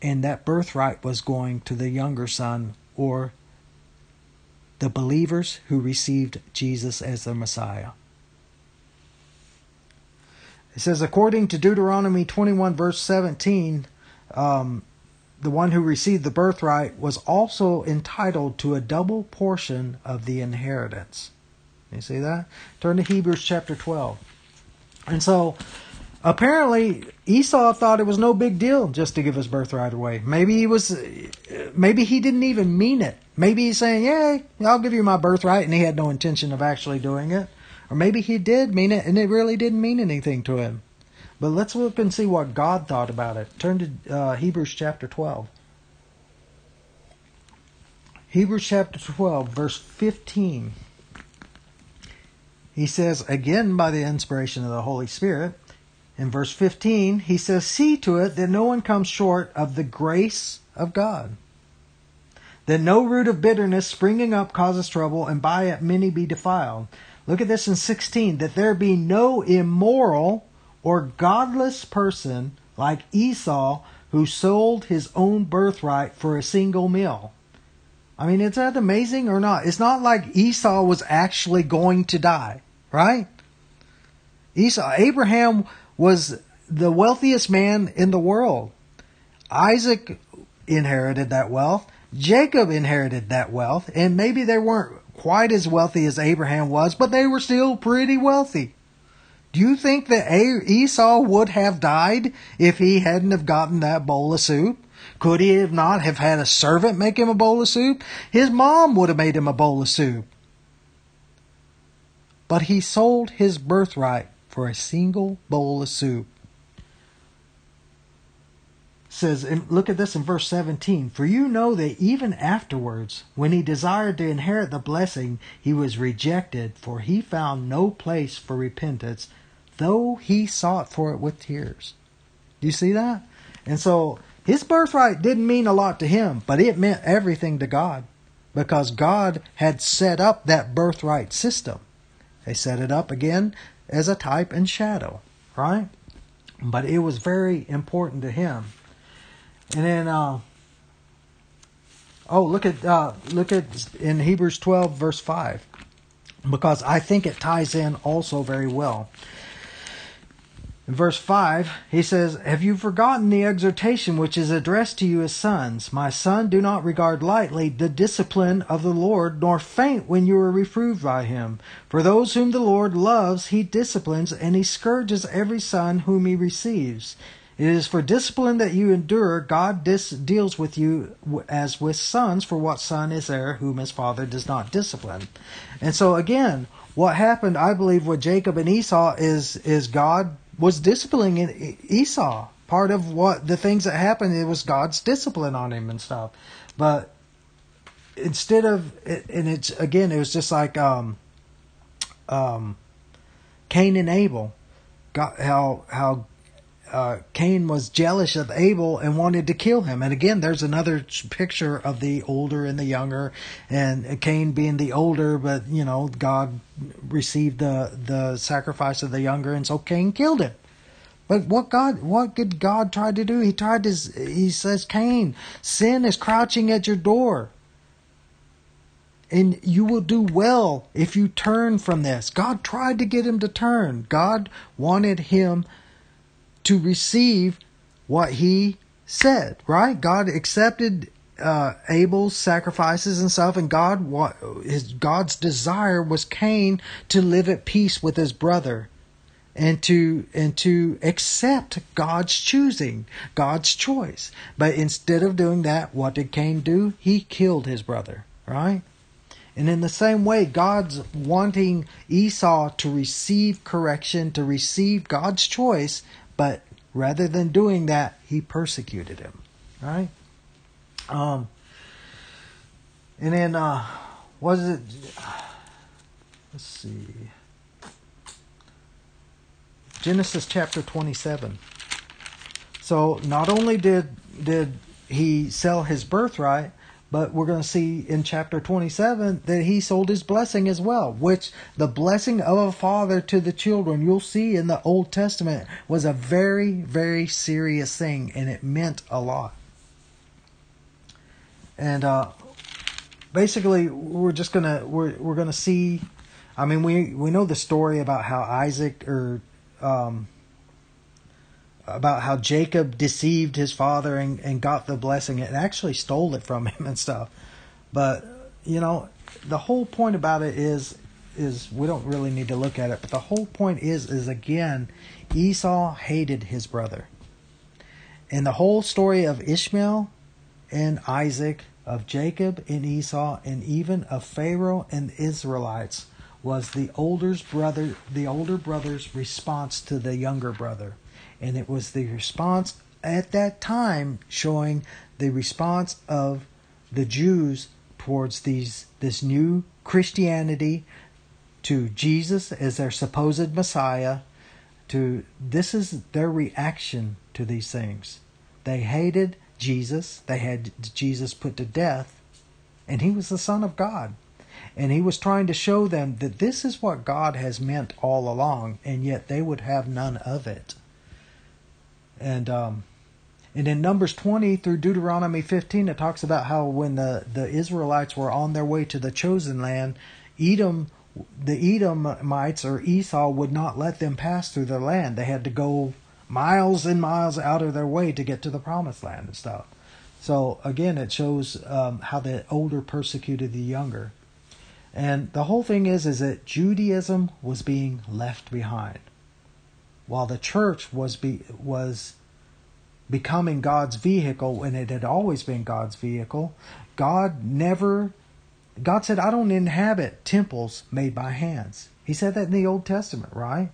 And that birthright was going to the younger son or the believers who received Jesus as their Messiah. It says, according to Deuteronomy 21, verse 17, um, the one who received the birthright was also entitled to a double portion of the inheritance. You see that? Turn to Hebrews chapter 12. And so apparently Esau thought it was no big deal just to give his birthright away. Maybe he was maybe he didn't even mean it. Maybe he's saying, "Yay, I'll give you my birthright," and he had no intention of actually doing it. Or maybe he did mean it and it really didn't mean anything to him. But let's look and see what God thought about it. Turn to uh, Hebrews chapter 12. Hebrews chapter 12, verse 15. He says, again by the inspiration of the Holy Spirit, in verse 15, he says, See to it that no one comes short of the grace of God. That no root of bitterness springing up causes trouble, and by it many be defiled. Look at this in 16, that there be no immoral or godless person like Esau who sold his own birthright for a single meal. I mean, is that amazing or not? It's not like Esau was actually going to die right? Esau, Abraham was the wealthiest man in the world. Isaac inherited that wealth. Jacob inherited that wealth. And maybe they weren't quite as wealthy as Abraham was, but they were still pretty wealthy. Do you think that Esau would have died if he hadn't have gotten that bowl of soup? Could he have not have had a servant make him a bowl of soup? His mom would have made him a bowl of soup but he sold his birthright for a single bowl of soup. Says, look at this in verse 17. For you know that even afterwards, when he desired to inherit the blessing, he was rejected, for he found no place for repentance, though he sought for it with tears. Do you see that? And so his birthright didn't mean a lot to him, but it meant everything to God because God had set up that birthright system. They set it up again as a type and shadow, right? But it was very important to him. And then, uh, oh, look at uh, look at in Hebrews twelve verse five, because I think it ties in also very well. In verse 5, he says, Have you forgotten the exhortation which is addressed to you as sons? My son, do not regard lightly the discipline of the Lord, nor faint when you are reproved by him. For those whom the Lord loves, he disciplines, and he scourges every son whom he receives. It is for discipline that you endure. God dis- deals with you as with sons, for what son is there whom his father does not discipline? And so again, what happened, I believe, with Jacob and Esau is is God was disciplining Esau. Part of what the things that happened, it was God's discipline on him and stuff. But instead of, and it's again, it was just like um, um, Cain and Abel. God, how how uh, Cain was jealous of Abel and wanted to kill him. And again, there's another picture of the older and the younger, and Cain being the older, but you know, God received the the sacrifice of the younger, and so Cain killed him. But what God, what did God try to do? He tried to. He says, Cain, sin is crouching at your door. And you will do well if you turn from this. God tried to get him to turn. God wanted him to receive what he said, right? God accepted uh, Abel's sacrifices and stuff, and God, his God's desire was Cain to live at peace with his brother, and to and to accept God's choosing, God's choice. But instead of doing that, what did Cain do? He killed his brother, right? And in the same way, God's wanting Esau to receive correction, to receive God's choice, but rather than doing that, he persecuted him. Right? Um, and then, uh, was it? Let's see. Genesis chapter 27. So not only did did he sell his birthright, but we're going to see in chapter 27 that he sold his blessing as well, which the blessing of a father to the children, you'll see in the Old Testament, was a very, very serious thing, and it meant a lot. And uh, basically, we're just gonna we're we're gonna see. I mean, we we know the story about how Isaac or um, about how Jacob deceived his father and, and got the blessing and actually stole it from him and stuff. But you know, the whole point about it is is we don't really need to look at it, but the whole point is is again, Esau hated his brother. And the whole story of Ishmael and Isaac, of Jacob and Esau, and even of Pharaoh and the Israelites was the older's brother the older brother's response to the younger brother and it was the response at that time showing the response of the Jews towards these this new Christianity to Jesus as their supposed Messiah to this is their reaction to these things. They hated Jesus. They had Jesus put to death and he was the son of God. And he was trying to show them that this is what God has meant all along and yet they would have none of it and um, and in Numbers 20 through Deuteronomy 15, it talks about how when the, the Israelites were on their way to the chosen land, Edom, the Edomites or Esau would not let them pass through their land. They had to go miles and miles out of their way to get to the promised land and stuff. So again, it shows um, how the older persecuted the younger. And the whole thing is, is that Judaism was being left behind while the church was be, was becoming God's vehicle when it had always been God's vehicle, God never God said, I don't inhabit temples made by hands. He said that in the Old Testament, right?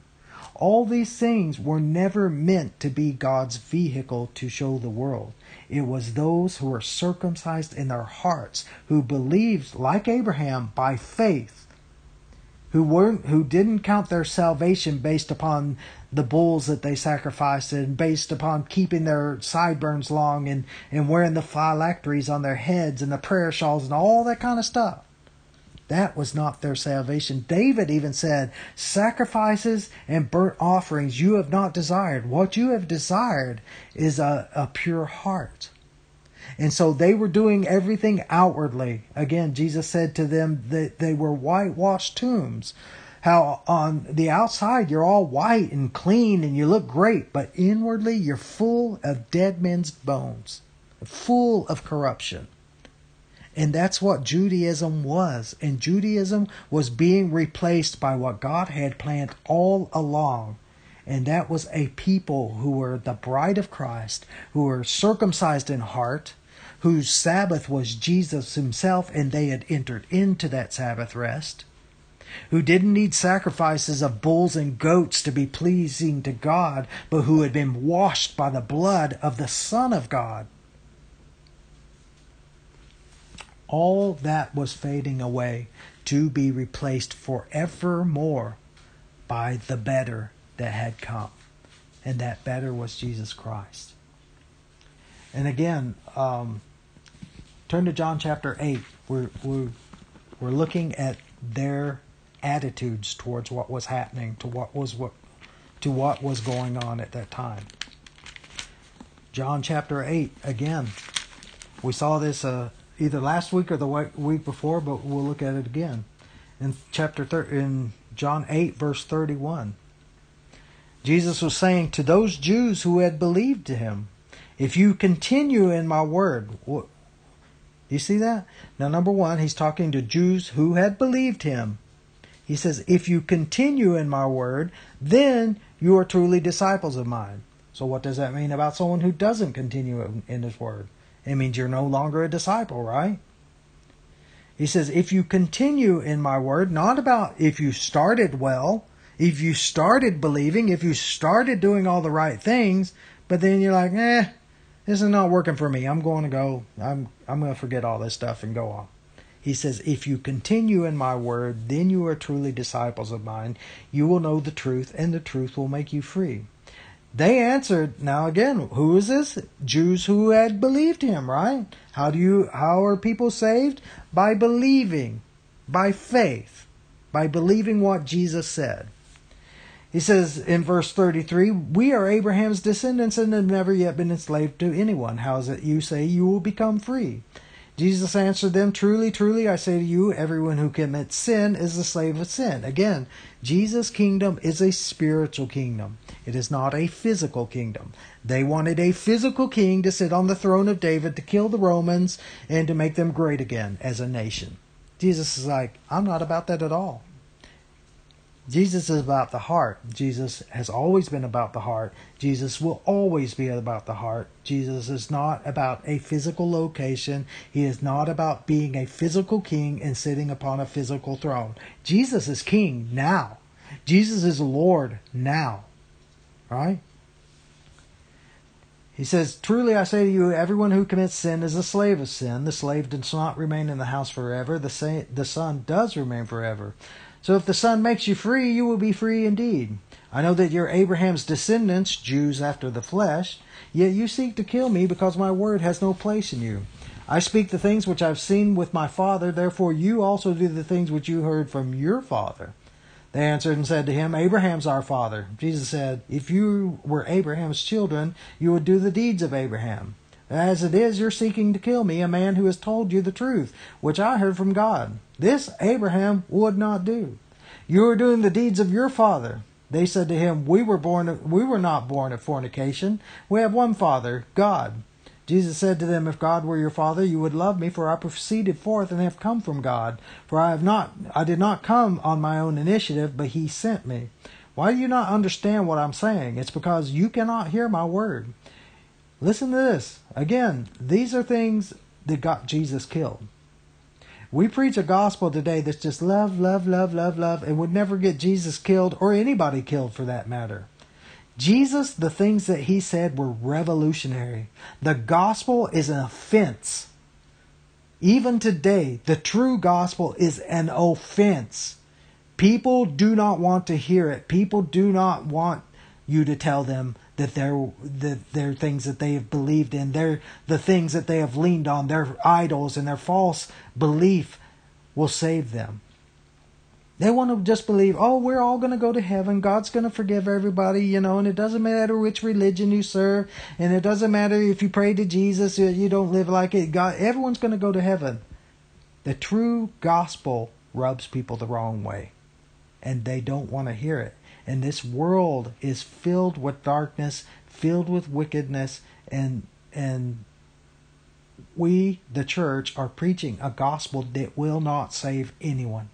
All these things were never meant to be God's vehicle to show the world. It was those who were circumcised in their hearts, who believed, like Abraham, by faith, who weren't who didn't count their salvation based upon the bulls that they sacrificed and based upon keeping their sideburns long and, and wearing the phylacteries on their heads and the prayer shawls and all that kind of stuff. That was not their salvation. David even said, Sacrifices and burnt offerings you have not desired. What you have desired is a, a pure heart. And so they were doing everything outwardly. Again, Jesus said to them that they were whitewashed tombs. How on the outside you're all white and clean and you look great, but inwardly you're full of dead men's bones, full of corruption. And that's what Judaism was. And Judaism was being replaced by what God had planned all along. And that was a people who were the bride of Christ, who were circumcised in heart, whose Sabbath was Jesus himself, and they had entered into that Sabbath rest who didn't need sacrifices of bulls and goats to be pleasing to God, but who had been washed by the blood of the Son of God. All that was fading away to be replaced forevermore by the better that had come. And that better was Jesus Christ. And again, um, turn to John chapter 8. We're, we're, we're looking at their attitudes towards what was happening, to what was what to what was going on at that time. John chapter 8 again. We saw this uh, either last week or the week before, but we'll look at it again. In chapter thir- in John 8 verse 31. Jesus was saying to those Jews who had believed to him, if you continue in my word, what, you see that? Now, number one, he's talking to Jews who had believed him. He says, If you continue in my word, then you are truly disciples of mine. So, what does that mean about someone who doesn't continue in his word? It means you're no longer a disciple, right? He says, If you continue in my word, not about if you started well, if you started believing, if you started doing all the right things, but then you're like, eh, this is not working for me. I'm going to go. I'm I'm going to forget all this stuff and go on. He says, If you continue in my word, then you are truly disciples of mine. You will know the truth, and the truth will make you free. They answered, now again, who is this? Jews who had believed him, right? How do you how are people saved? By believing, by faith, by believing what Jesus said. He says in verse 33, We are Abraham's descendants and have never yet been enslaved to anyone. How is it you say you will become free? Jesus answered them, Truly, truly, I say to you, everyone who commits sin is a slave of sin. Again, Jesus' kingdom is a spiritual kingdom. It is not a physical kingdom. They wanted a physical king to sit on the throne of David to kill the Romans and to make them great again as a nation. Jesus is like, I'm not about that at all. Jesus is about the heart. Jesus has always been about the heart. Jesus will always be about the heart. Jesus is not about a physical location. He is not about being a physical king and sitting upon a physical throne. Jesus is king now. Jesus is Lord now. Right? He says, Truly I say to you, everyone who commits sin is a slave of sin. The slave does not remain in the house forever, the, sa- the son does remain forever. So if the Son makes you free, you will be free indeed. I know that you're Abraham's descendants, Jews after the flesh, yet you seek to kill me because my word has no place in you. I speak the things which I've seen with my father, therefore you also do the things which you heard from your father. They answered and said to him, Abraham's our father. Jesus said, If you were Abraham's children, you would do the deeds of Abraham. As it is, you're seeking to kill me, a man who has told you the truth, which I heard from God. This Abraham would not do. You are doing the deeds of your father. They said to him, We were born we were not born of fornication. We have one father, God. Jesus said to them, If God were your father, you would love me, for I proceeded forth and have come from God. For I have not I did not come on my own initiative, but he sent me. Why do you not understand what I'm saying? It's because you cannot hear my word. Listen to this. Again, these are things that got Jesus killed. We preach a gospel today that's just love, love, love, love, love, and would never get Jesus killed or anybody killed for that matter. Jesus, the things that he said were revolutionary. The gospel is an offense. Even today, the true gospel is an offense. People do not want to hear it. People do not want you to tell them that they're that they're things that they have believed in. They're the things that they have leaned on. Their idols and their false belief will save them. They want to just believe, oh, we're all going to go to heaven. God's going to forgive everybody, you know, and it doesn't matter which religion you serve, and it doesn't matter if you pray to Jesus, you don't live like it. God, everyone's going to go to heaven. The true gospel rubs people the wrong way. and they don't want to hear it. And this world is filled with darkness, filled with wickedness, and and we, the church, are preaching a gospel that will not save anyone.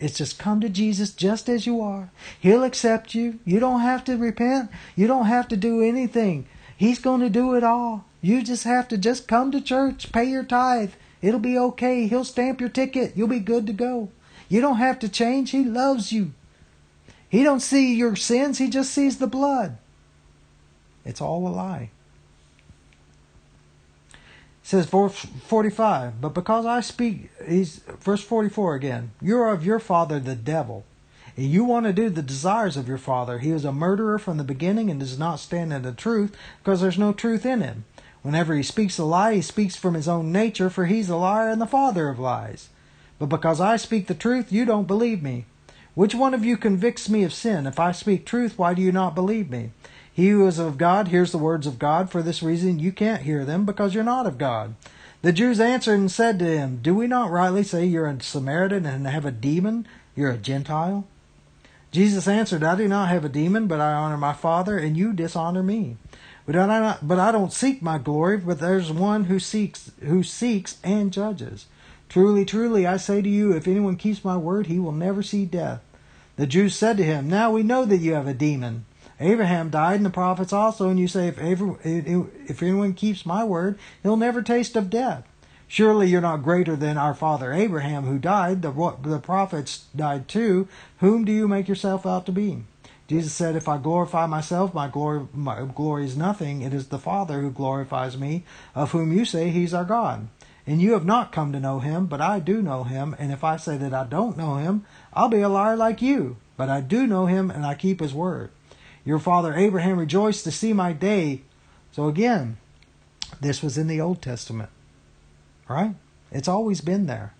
It's just come to Jesus just as you are. He'll accept you. You don't have to repent. You don't have to do anything. He's going to do it all. You just have to just come to church, pay your tithe. It'll be okay. He'll stamp your ticket. You'll be good to go. You don't have to change. He loves you. He don't see your sins. He just sees the blood. It's all a lie says verse 45 but because i speak he's verse 44 again you're of your father the devil and you want to do the desires of your father he is a murderer from the beginning and does not stand in the truth because there's no truth in him whenever he speaks a lie he speaks from his own nature for he's a liar and the father of lies but because i speak the truth you don't believe me which one of you convicts me of sin if i speak truth why do you not believe me he who is of God hears the words of God. For this reason you can't hear them, because you're not of God. The Jews answered and said to him, Do we not rightly say you're a Samaritan and have a demon? You're a Gentile? Jesus answered, I do not have a demon, but I honor my Father, and you dishonor me. But I, not, but I don't seek my glory, but there's one who seeks, who seeks and judges. Truly, truly, I say to you, if anyone keeps my word, he will never see death. The Jews said to him, Now we know that you have a demon. Abraham died and the prophets also, and you say, if, every, if anyone keeps my word, he'll never taste of death. Surely you're not greater than our father Abraham, who died. The, the prophets died too. Whom do you make yourself out to be? Jesus said, If I glorify myself, my glory, my glory is nothing. It is the Father who glorifies me, of whom you say he's our God. And you have not come to know him, but I do know him. And if I say that I don't know him, I'll be a liar like you. But I do know him, and I keep his word. Your father Abraham rejoiced to see my day. So again, this was in the Old Testament, right? It's always been there.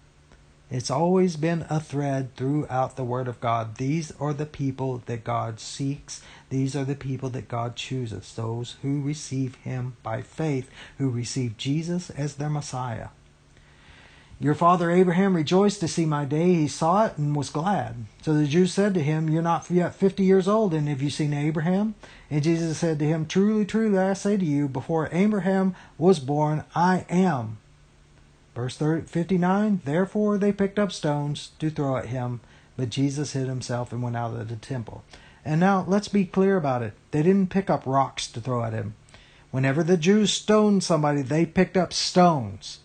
It's always been a thread throughout the Word of God. These are the people that God seeks. These are the people that God chooses. Those who receive Him by faith, who receive Jesus as their Messiah. Your father Abraham rejoiced to see my day. He saw it and was glad. So the Jews said to him, You're not yet fifty years old, and have you seen Abraham? And Jesus said to him, Truly, truly, I say to you, before Abraham was born, I am. Verse 59 Therefore they picked up stones to throw at him, but Jesus hid himself and went out of the temple. And now let's be clear about it. They didn't pick up rocks to throw at him. Whenever the Jews stoned somebody, they picked up stones.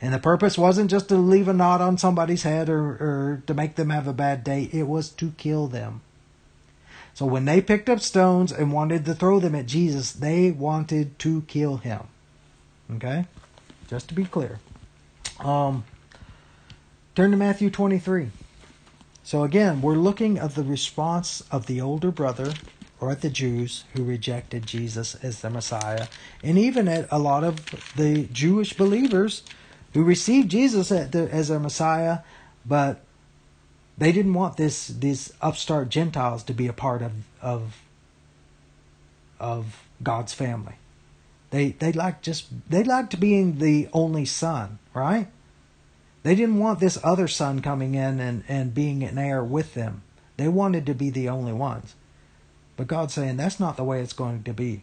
And the purpose wasn't just to leave a knot on somebody's head or, or to make them have a bad day, it was to kill them. So when they picked up stones and wanted to throw them at Jesus, they wanted to kill him. Okay? Just to be clear. Um, turn to Matthew 23. So again, we're looking at the response of the older brother or at the Jews who rejected Jesus as the Messiah, and even at a lot of the Jewish believers who received Jesus as their Messiah, but they didn't want this these upstart Gentiles to be a part of of of God's family. They they like just they liked being the only son, right? They didn't want this other son coming in and, and being an heir with them. They wanted to be the only ones. But God's saying that's not the way it's going to be.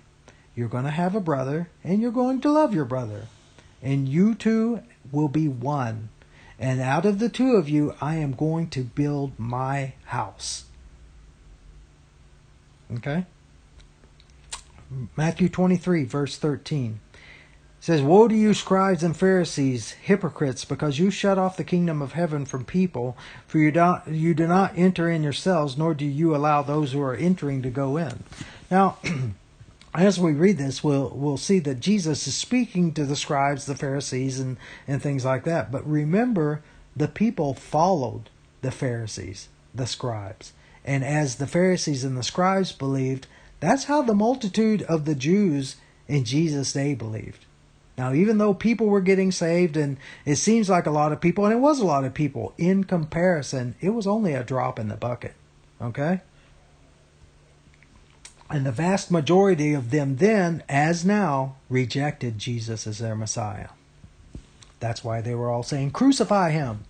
You're going to have a brother and you're going to love your brother. And you two will be one. And out of the two of you, I am going to build my house. Okay? Matthew 23, verse 13 says, Woe to you, scribes and Pharisees, hypocrites, because you shut off the kingdom of heaven from people, for you do, you do not enter in yourselves, nor do you allow those who are entering to go in. Now, as we read this, we'll we'll see that Jesus is speaking to the scribes, the Pharisees, and and things like that. But remember, the people followed the Pharisees, the scribes, and as the Pharisees and the scribes believed, that's how the multitude of the Jews in Jesus' day believed. Now, even though people were getting saved, and it seems like a lot of people, and it was a lot of people, in comparison, it was only a drop in the bucket. Okay? And the vast majority of them then, as now, rejected Jesus as their Messiah. That's why they were all saying, Crucify him.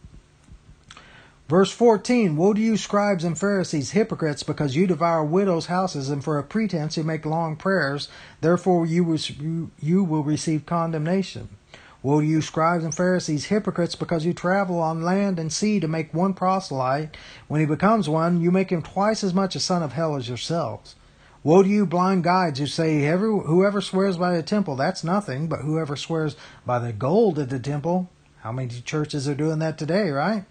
Verse 14 Woe to you, scribes and Pharisees, hypocrites, because you devour widows' houses, and for a pretense you make long prayers. Therefore you will, you will receive condemnation. Woe to you, scribes and Pharisees, hypocrites, because you travel on land and sea to make one proselyte. When he becomes one, you make him twice as much a son of hell as yourselves. Woe to you, blind guides, who say, Whoever swears by the temple, that's nothing, but whoever swears by the gold of the temple, how many churches are doing that today, right?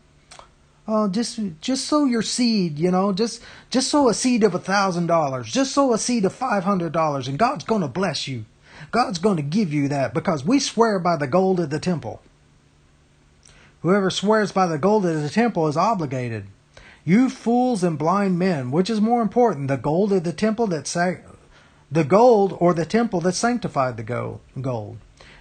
Oh, just just sow your seed, you know, just just sow a seed of a thousand dollars, just sow a seed of five hundred dollars, and God's going to bless you. God's going to give you that because we swear by the gold of the temple. Whoever swears by the gold of the temple is obligated. You fools and blind men, which is more important, the gold of the temple that sa- the gold or the temple that sanctified the gold? Gold.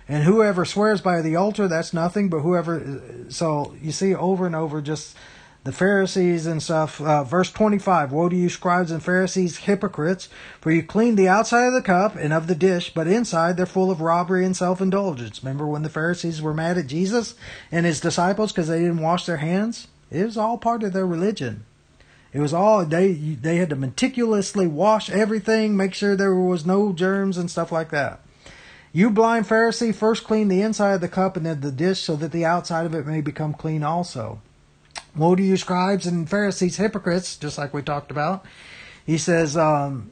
And whoever swears by the altar, that's nothing, but whoever. So you see over and over just the Pharisees and stuff. Uh, verse 25 Woe to you, scribes and Pharisees, hypocrites, for you clean the outside of the cup and of the dish, but inside they're full of robbery and self indulgence. Remember when the Pharisees were mad at Jesus and his disciples because they didn't wash their hands? It was all part of their religion. It was all they they had to meticulously wash everything, make sure there was no germs and stuff like that. You blind Pharisee, first clean the inside of the cup and then the dish, so that the outside of it may become clean also. Woe to you, scribes and Pharisees, hypocrites, just like we talked about. He says, um,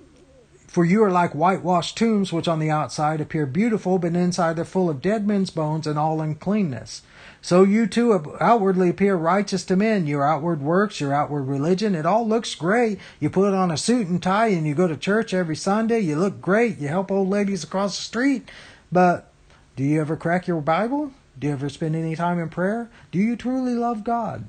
For you are like whitewashed tombs, which on the outside appear beautiful, but inside they're full of dead men's bones and all uncleanness. So you too outwardly appear righteous to men. Your outward works, your outward religion, it all looks great. You put on a suit and tie and you go to church every Sunday. You look great. You help old ladies across the street. But do you ever crack your Bible? Do you ever spend any time in prayer? Do you truly love God?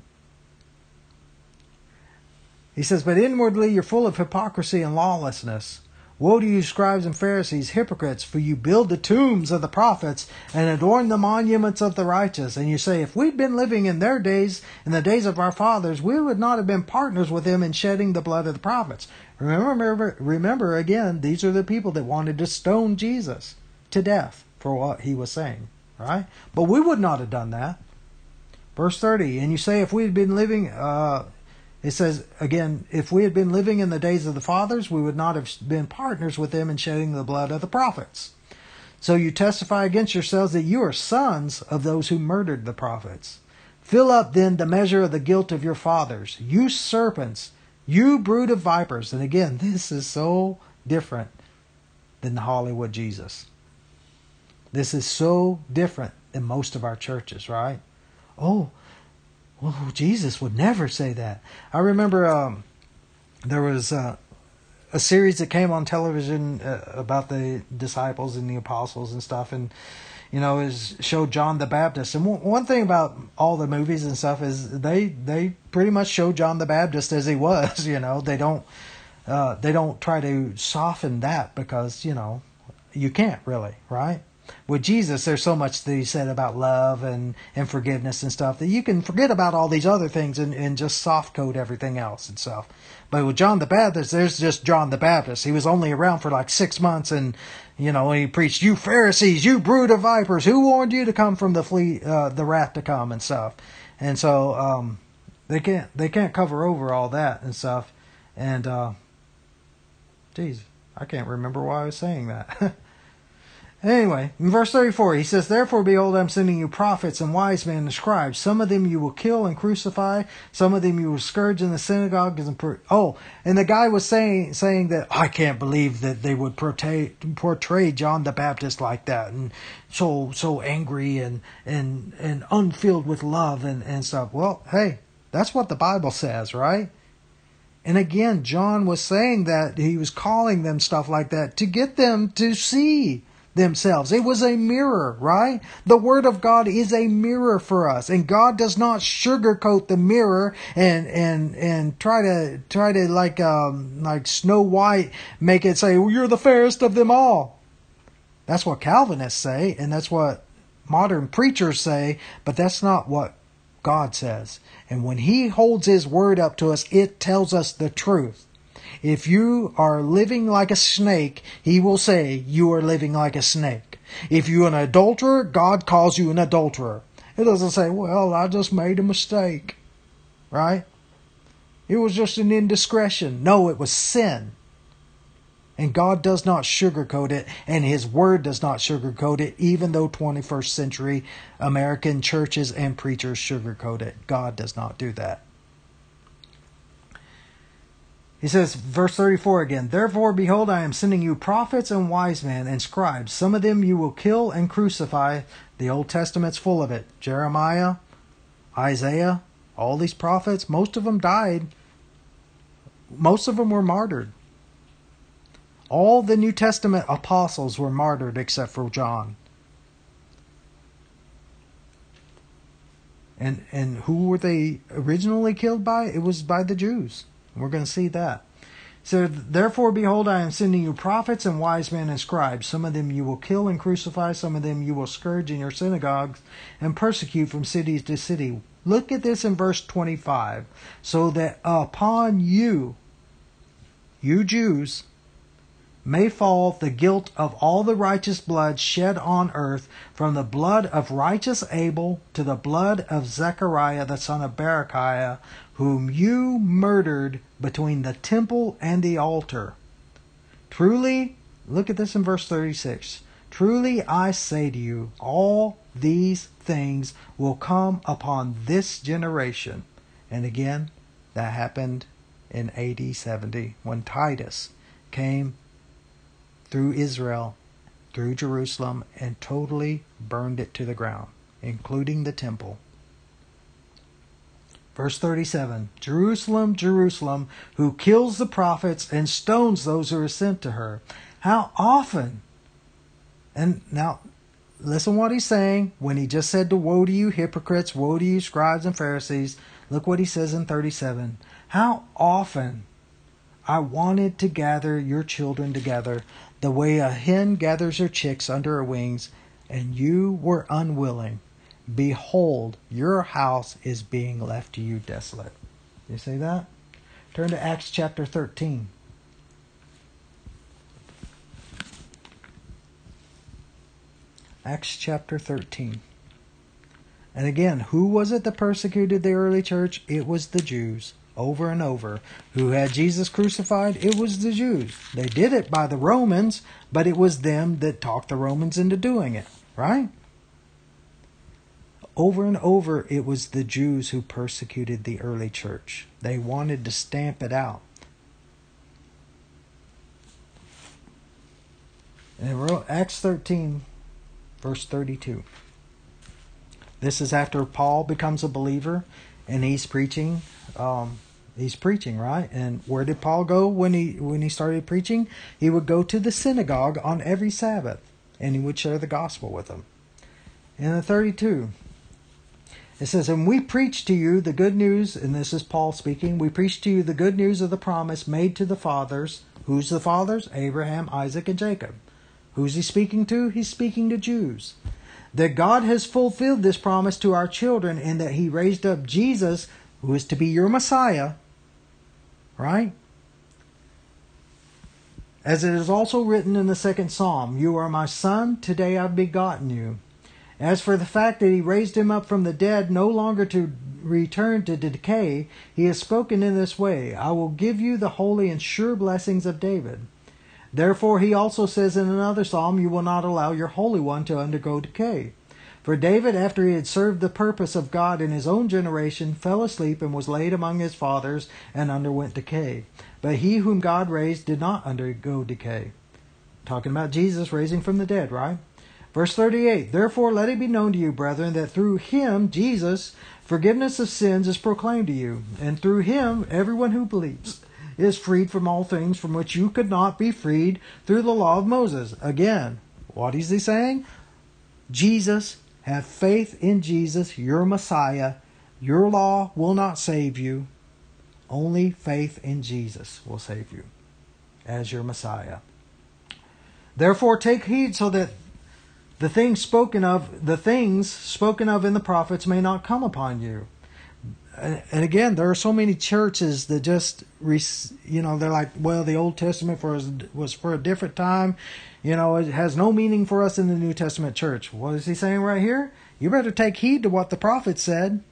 He says, But inwardly you're full of hypocrisy and lawlessness. Woe to you, scribes and Pharisees, hypocrites, for you build the tombs of the prophets and adorn the monuments of the righteous. And you say, if we'd been living in their days, in the days of our fathers, we would not have been partners with them in shedding the blood of the prophets. Remember, remember remember again, these are the people that wanted to stone Jesus to death for what he was saying, right? But we would not have done that. Verse 30, and you say, if we had been living, uh, it says again, if we had been living in the days of the fathers, we would not have been partners with them in shedding the blood of the prophets. So you testify against yourselves that you are sons of those who murdered the prophets. Fill up then the measure of the guilt of your fathers, you serpents, you brood of vipers. And again, this is so different than the Hollywood Jesus. This is so different than most of our churches, right? Oh, well, Jesus would never say that. I remember um, there was uh, a series that came on television uh, about the disciples and the apostles and stuff, and you know, is showed John the Baptist. And w- one thing about all the movies and stuff is they they pretty much show John the Baptist as he was. You know, they don't uh, they don't try to soften that because you know you can't really, right? With Jesus, there's so much that he said about love and, and forgiveness and stuff that you can forget about all these other things and, and just soft code everything else and stuff. But with John the Baptist, there's just John the Baptist. He was only around for like six months and, you know, he preached, you Pharisees, you brood of vipers, who warned you to come from the fleet, uh, the wrath to come and stuff. And so, um, they can't, they can't cover over all that and stuff. And, uh, geez, I can't remember why I was saying that. Anyway, in verse 34, he says, Therefore, behold, I'm sending you prophets and wise men and scribes. Some of them you will kill and crucify. Some of them you will scourge in the synagogues and per- oh, and the guy was saying saying that I can't believe that they would portray portray John the Baptist like that and so so angry and and and unfilled with love and and stuff. Well, hey, that's what the Bible says, right? And again, John was saying that he was calling them stuff like that to get them to see themselves. It was a mirror, right? The Word of God is a mirror for us, and God does not sugarcoat the mirror and and and try to try to like um like Snow White make it say well, you're the fairest of them all. That's what Calvinists say, and that's what modern preachers say, but that's not what God says. And when He holds His Word up to us, it tells us the truth. If you are living like a snake, he will say you are living like a snake. If you're an adulterer, God calls you an adulterer. It doesn't say, well, I just made a mistake. Right? It was just an indiscretion. No, it was sin. And God does not sugarcoat it, and His Word does not sugarcoat it, even though 21st century American churches and preachers sugarcoat it. God does not do that. He says, verse 34 again, Therefore, behold, I am sending you prophets and wise men and scribes. Some of them you will kill and crucify. The Old Testament's full of it. Jeremiah, Isaiah, all these prophets, most of them died. Most of them were martyred. All the New Testament apostles were martyred except for John. And and who were they originally killed by? It was by the Jews. We're going to see that. So, therefore, behold, I am sending you prophets and wise men and scribes. Some of them you will kill and crucify, some of them you will scourge in your synagogues and persecute from city to city. Look at this in verse 25. So that upon you, you Jews, may fall the guilt of all the righteous blood shed on earth, from the blood of righteous Abel to the blood of Zechariah the son of Berechiah, whom you murdered between the temple and the altar. Truly, look at this in verse 36. Truly I say to you, all these things will come upon this generation. And again, that happened in AD 70 when Titus came through Israel, through Jerusalem, and totally burned it to the ground, including the temple. Verse 37 Jerusalem, Jerusalem, who kills the prophets and stones those who are sent to her. How often? And now, listen what he's saying when he just said to woe to you hypocrites, woe to you scribes and Pharisees. Look what he says in 37. How often I wanted to gather your children together the way a hen gathers her chicks under her wings, and you were unwilling. Behold, your house is being left to you desolate. You see that? Turn to Acts chapter 13. Acts chapter 13. And again, who was it that persecuted the early church? It was the Jews over and over. Who had Jesus crucified? It was the Jews. They did it by the Romans, but it was them that talked the Romans into doing it, right? Over and over, it was the Jews who persecuted the early church. They wanted to stamp it out. And Acts 13, verse 32. This is after Paul becomes a believer and he's preaching. Um, he's preaching, right? And where did Paul go when he when he started preaching? He would go to the synagogue on every Sabbath, and he would share the gospel with them. In the 32, it says, And we preach to you the good news, and this is Paul speaking, we preach to you the good news of the promise made to the fathers. Who's the fathers? Abraham, Isaac, and Jacob. Who's he speaking to? He's speaking to Jews that God has fulfilled this promise to our children and that He raised up Jesus, who is to be your Messiah, right? As it is also written in the second psalm, You are my son, today I've begotten you. As for the fact that He raised him up from the dead, no longer to return to decay, He has spoken in this way I will give you the holy and sure blessings of David. Therefore, he also says in another psalm, You will not allow your Holy One to undergo decay. For David, after he had served the purpose of God in his own generation, fell asleep and was laid among his fathers and underwent decay. But he whom God raised did not undergo decay. Talking about Jesus raising from the dead, right? Verse 38 Therefore let it be known to you, brethren, that through him, Jesus, forgiveness of sins is proclaimed to you, and through him, everyone who believes is freed from all things from which you could not be freed through the law of Moses. Again, what is he saying? Jesus, have faith in Jesus, your Messiah. Your law will not save you. Only faith in Jesus will save you as your Messiah. Therefore, take heed so that the things spoken of, the things spoken of in the prophets may not come upon you and again, there are so many churches that just, you know, they're like, well, the Old Testament for us was for a different time. You know, it has no meaning for us in the New Testament church. What is he saying right here? You better take heed to what the prophet said.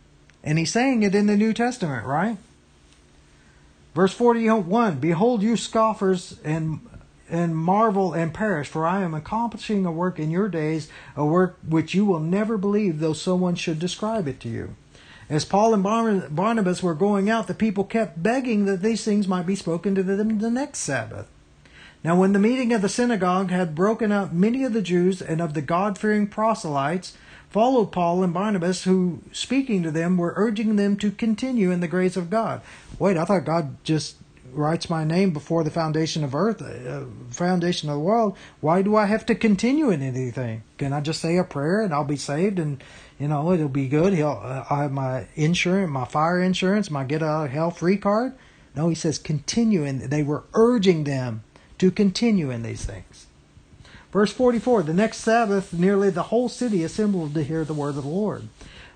And he's saying it in the New Testament, right? Verse 41 Behold, you scoffers, and and marvel and perish, for I am accomplishing a work in your days, a work which you will never believe, though someone should describe it to you. As Paul and Barnabas were going out, the people kept begging that these things might be spoken to them the next Sabbath. Now, when the meeting of the synagogue had broken up, many of the Jews and of the God fearing proselytes followed Paul and Barnabas, who, speaking to them, were urging them to continue in the grace of God. Wait, I thought God just writes my name before the foundation of earth, uh, foundation of the world. Why do I have to continue in anything? Can I just say a prayer and I'll be saved and you know it'll be good? He'll uh, I have my insurance, my fire insurance, my get out of hell free card. No, he says continue, and they were urging them to continue in these things. Verse 44 The next Sabbath, nearly the whole city assembled to hear the word of the Lord.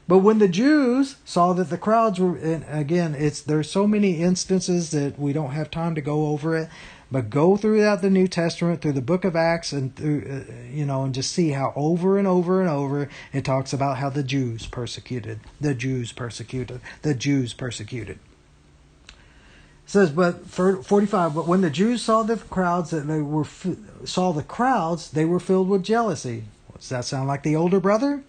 But when the Jews saw that the crowds were, and again, it's there's so many instances that we don't have time to go over it. But go throughout the New Testament, through the Book of Acts, and through uh, you know, and just see how over and over and over it talks about how the Jews persecuted, the Jews persecuted, the Jews persecuted. It says, but for 45, but when the Jews saw the crowds that they were saw the crowds, they were filled with jealousy. Does that sound like the older brother?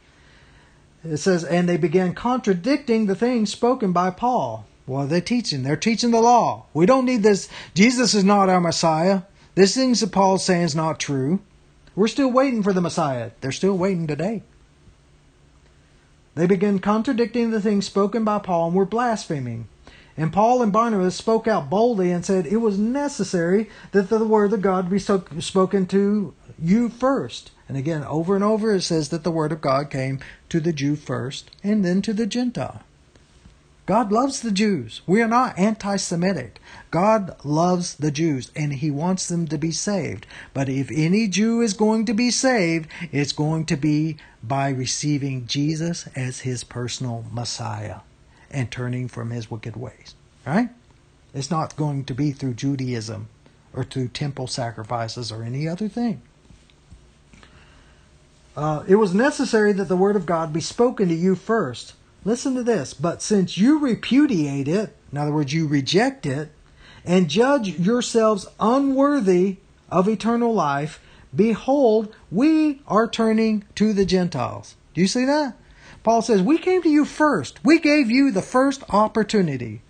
It says, and they began contradicting the things spoken by Paul. What are they teaching? They're teaching the law. We don't need this. Jesus is not our Messiah. This things that Paul's saying is not true. We're still waiting for the Messiah. They're still waiting today. They began contradicting the things spoken by Paul and were blaspheming. And Paul and Barnabas spoke out boldly and said it was necessary that the word of God be spoken to you first. And again, over and over it says that the word of God came to the Jew first and then to the Gentile. God loves the Jews. We are not anti Semitic. God loves the Jews and He wants them to be saved. But if any Jew is going to be saved, it's going to be by receiving Jesus as his personal Messiah and turning from his wicked ways. Right? It's not going to be through Judaism or through temple sacrifices or any other thing. Uh, it was necessary that the word of God be spoken to you first. Listen to this. But since you repudiate it, in other words, you reject it, and judge yourselves unworthy of eternal life, behold, we are turning to the Gentiles. Do you see that? Paul says, We came to you first. We gave you the first opportunity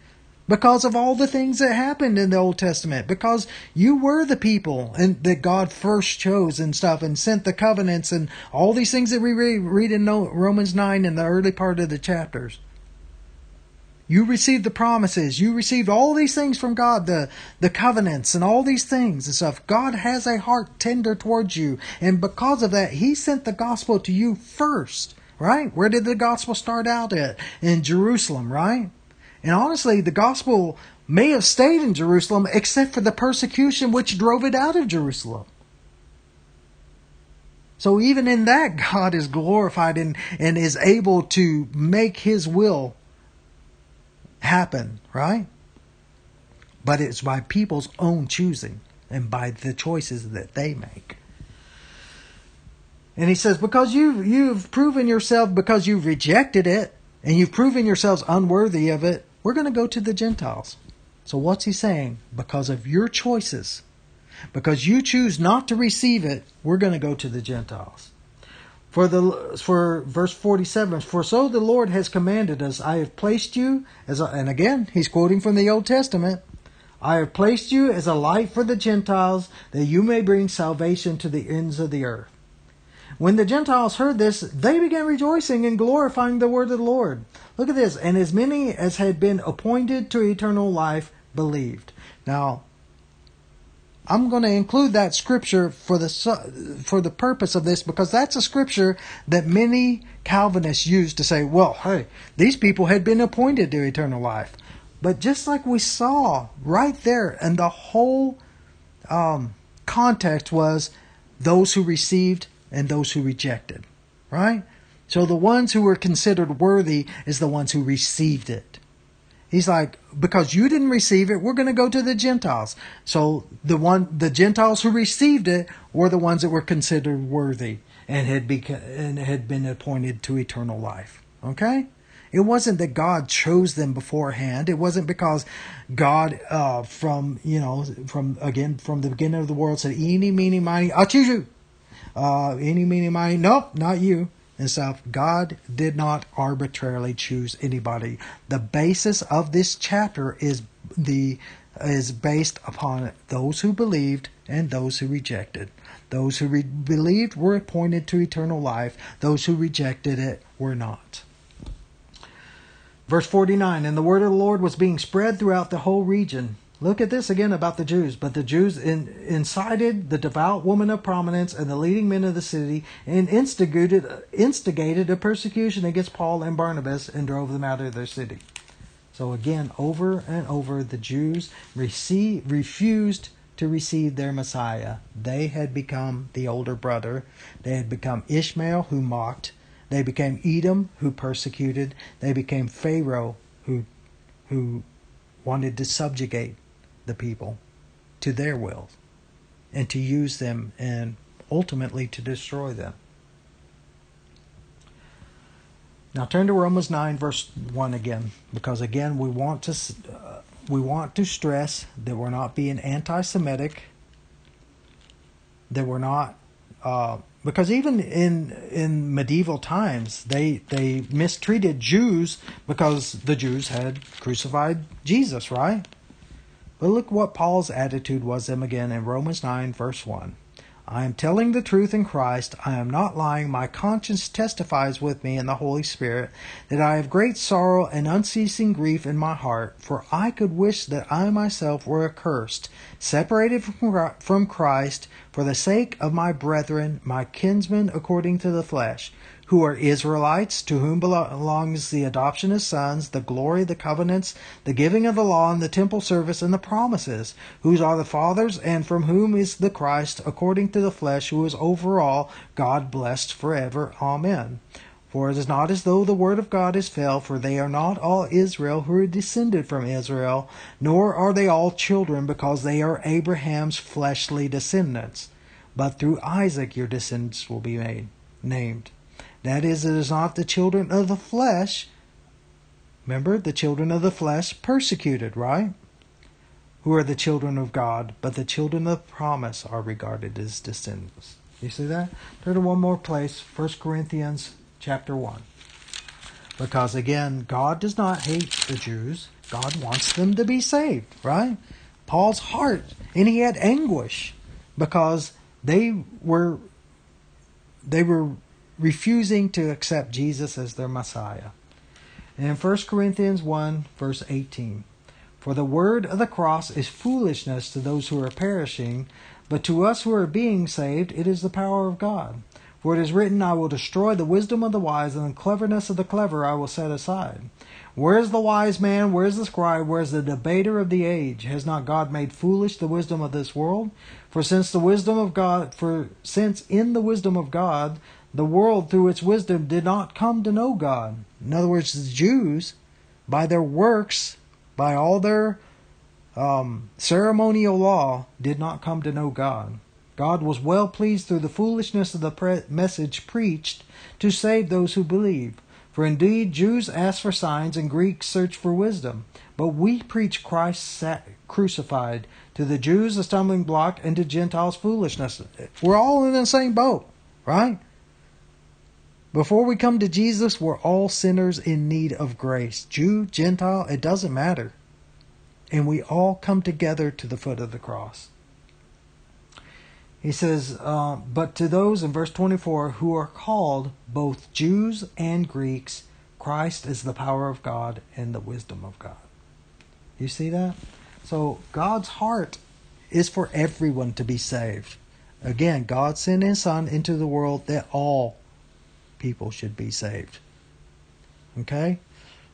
because of all the things that happened in the Old Testament, because you were the people and that God first chose and stuff and sent the covenants and all these things that we read in Romans 9 in the early part of the chapters. You received the promises. You received all these things from God, the, the covenants and all these things and stuff. God has a heart tender towards you. And because of that, He sent the gospel to you first, right? Where did the gospel start out at? In Jerusalem, right? And honestly, the gospel may have stayed in Jerusalem except for the persecution which drove it out of Jerusalem. So even in that, God is glorified and, and is able to make his will happen, right? But it's by people's own choosing and by the choices that they make. And he says, because you you've proven yourself because you've rejected it and you've proven yourselves unworthy of it, we're going to go to the Gentiles. So what's he saying? Because of your choices, because you choose not to receive it, we're going to go to the Gentiles. For the for verse 47, for so the Lord has commanded us, I have placed you as a, and again, he's quoting from the Old Testament. I have placed you as a light for the Gentiles that you may bring salvation to the ends of the earth. When the Gentiles heard this, they began rejoicing and glorifying the word of the Lord. Look at this. And as many as had been appointed to eternal life believed. Now, I'm going to include that scripture for the for the purpose of this because that's a scripture that many Calvinists use to say, well, hey, these people had been appointed to eternal life. But just like we saw right there, and the whole um, context was those who received and those who rejected, right? So the ones who were considered worthy is the ones who received it. He's like, because you didn't receive it, we're going to go to the Gentiles. So the one, the Gentiles who received it were the ones that were considered worthy and had, beca- and had been appointed to eternal life. Okay? It wasn't that God chose them beforehand. It wasn't because God, uh, from, you know, from, again, from the beginning of the world said, eeny, meeny, miny, I'll choose you. Uh, eeny, meeny, miny, nope, not you and stuff. God did not arbitrarily choose anybody. The basis of this chapter is the is based upon those who believed and those who rejected. Those who re- believed were appointed to eternal life. Those who rejected it were not. Verse 49 And the word of the Lord was being spread throughout the whole region. Look at this again about the Jews. But the Jews in, incited the devout woman of prominence and the leading men of the city and instigated, instigated a persecution against Paul and Barnabas and drove them out of their city. So again, over and over, the Jews receive, refused to receive their Messiah. They had become the older brother. They had become Ishmael, who mocked. They became Edom, who persecuted. They became Pharaoh, who, who wanted to subjugate the people to their will and to use them and ultimately to destroy them. Now turn to Romans 9 verse 1 again because again we want to uh, we want to stress that we're not being anti-Semitic that we're not uh, because even in in medieval times they they mistreated Jews because the Jews had crucified Jesus, right? But look what Paul's attitude was them again in Romans 9 verse 1. I am telling the truth in Christ. I am not lying. My conscience testifies with me in the Holy Spirit that I have great sorrow and unceasing grief in my heart, for I could wish that I myself were accursed, separated from Christ, for the sake of my brethren, my kinsmen according to the flesh who are Israelites, to whom belongs the adoption as sons, the glory, the covenants, the giving of the law, and the temple service, and the promises, whose are the fathers, and from whom is the Christ, according to the flesh, who is over all, God blessed forever. Amen. For it is not as though the word of God is fell, for they are not all Israel who are descended from Israel, nor are they all children, because they are Abraham's fleshly descendants. But through Isaac your descendants will be made, named. That is, it is not the children of the flesh. Remember, the children of the flesh persecuted, right? Who are the children of God, but the children of promise are regarded as descendants. You see that? Turn to one more place, 1 Corinthians chapter 1. Because again, God does not hate the Jews. God wants them to be saved, right? Paul's heart, and he had anguish because they were they were refusing to accept Jesus as their Messiah. And in 1 Corinthians 1, verse 18, For the word of the cross is foolishness to those who are perishing, but to us who are being saved, it is the power of God. For it is written, I will destroy the wisdom of the wise, and the cleverness of the clever I will set aside. Where is the wise man? Where is the scribe? Where is the debater of the age? Has not God made foolish the wisdom of this world? For since the wisdom of God, for since in the wisdom of God, the world through its wisdom did not come to know God. In other words, the Jews, by their works, by all their um, ceremonial law, did not come to know God. God was well pleased through the foolishness of the pre- message preached to save those who believe. For indeed, Jews ask for signs and Greeks search for wisdom. But we preach Christ crucified. To the Jews, a stumbling block, and to Gentiles, foolishness. We're all in the same boat, right? Before we come to Jesus, we're all sinners in need of grace. Jew, Gentile, it doesn't matter. And we all come together to the foot of the cross. He says, uh, But to those in verse 24 who are called both Jews and Greeks, Christ is the power of God and the wisdom of God. You see that? So God's heart is for everyone to be saved. Again, God sent his Son into the world that all people should be saved. Okay?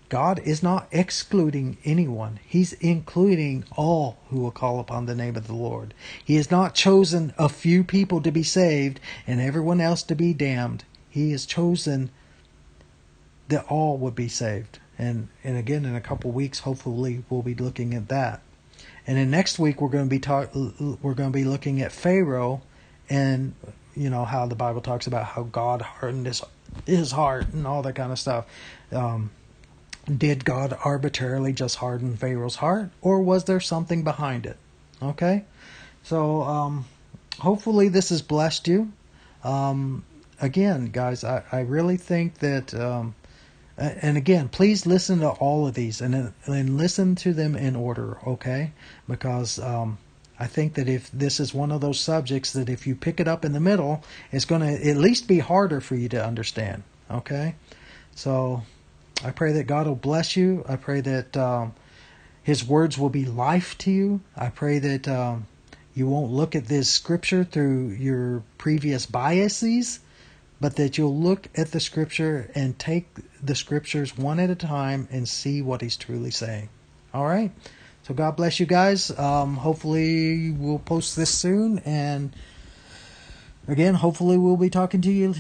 God is not excluding anyone. He's including all who will call upon the name of the Lord. He has not chosen a few people to be saved and everyone else to be damned. He has chosen that all would be saved. And and again in a couple weeks hopefully we'll be looking at that. And then next week we're going to be talk, we're going to be looking at Pharaoh and you know how the Bible talks about how God hardened his his heart and all that kind of stuff. Um, Did God arbitrarily just harden Pharaoh's heart, or was there something behind it? Okay, so um, hopefully this has blessed you. Um, again, guys, I, I really think that, um, and again, please listen to all of these and and listen to them in order, okay? Because um, I think that if this is one of those subjects that if you pick it up in the middle, it's going to at least be harder for you to understand, okay? So I pray that God will bless you. I pray that um, His words will be life to you. I pray that um, you won't look at this scripture through your previous biases but that you'll look at the scripture and take the scriptures one at a time and see what he's truly saying. All right. So God bless you guys. Um, hopefully we'll post this soon, and again, hopefully we'll be talking to you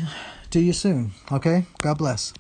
to you soon. Okay. God bless.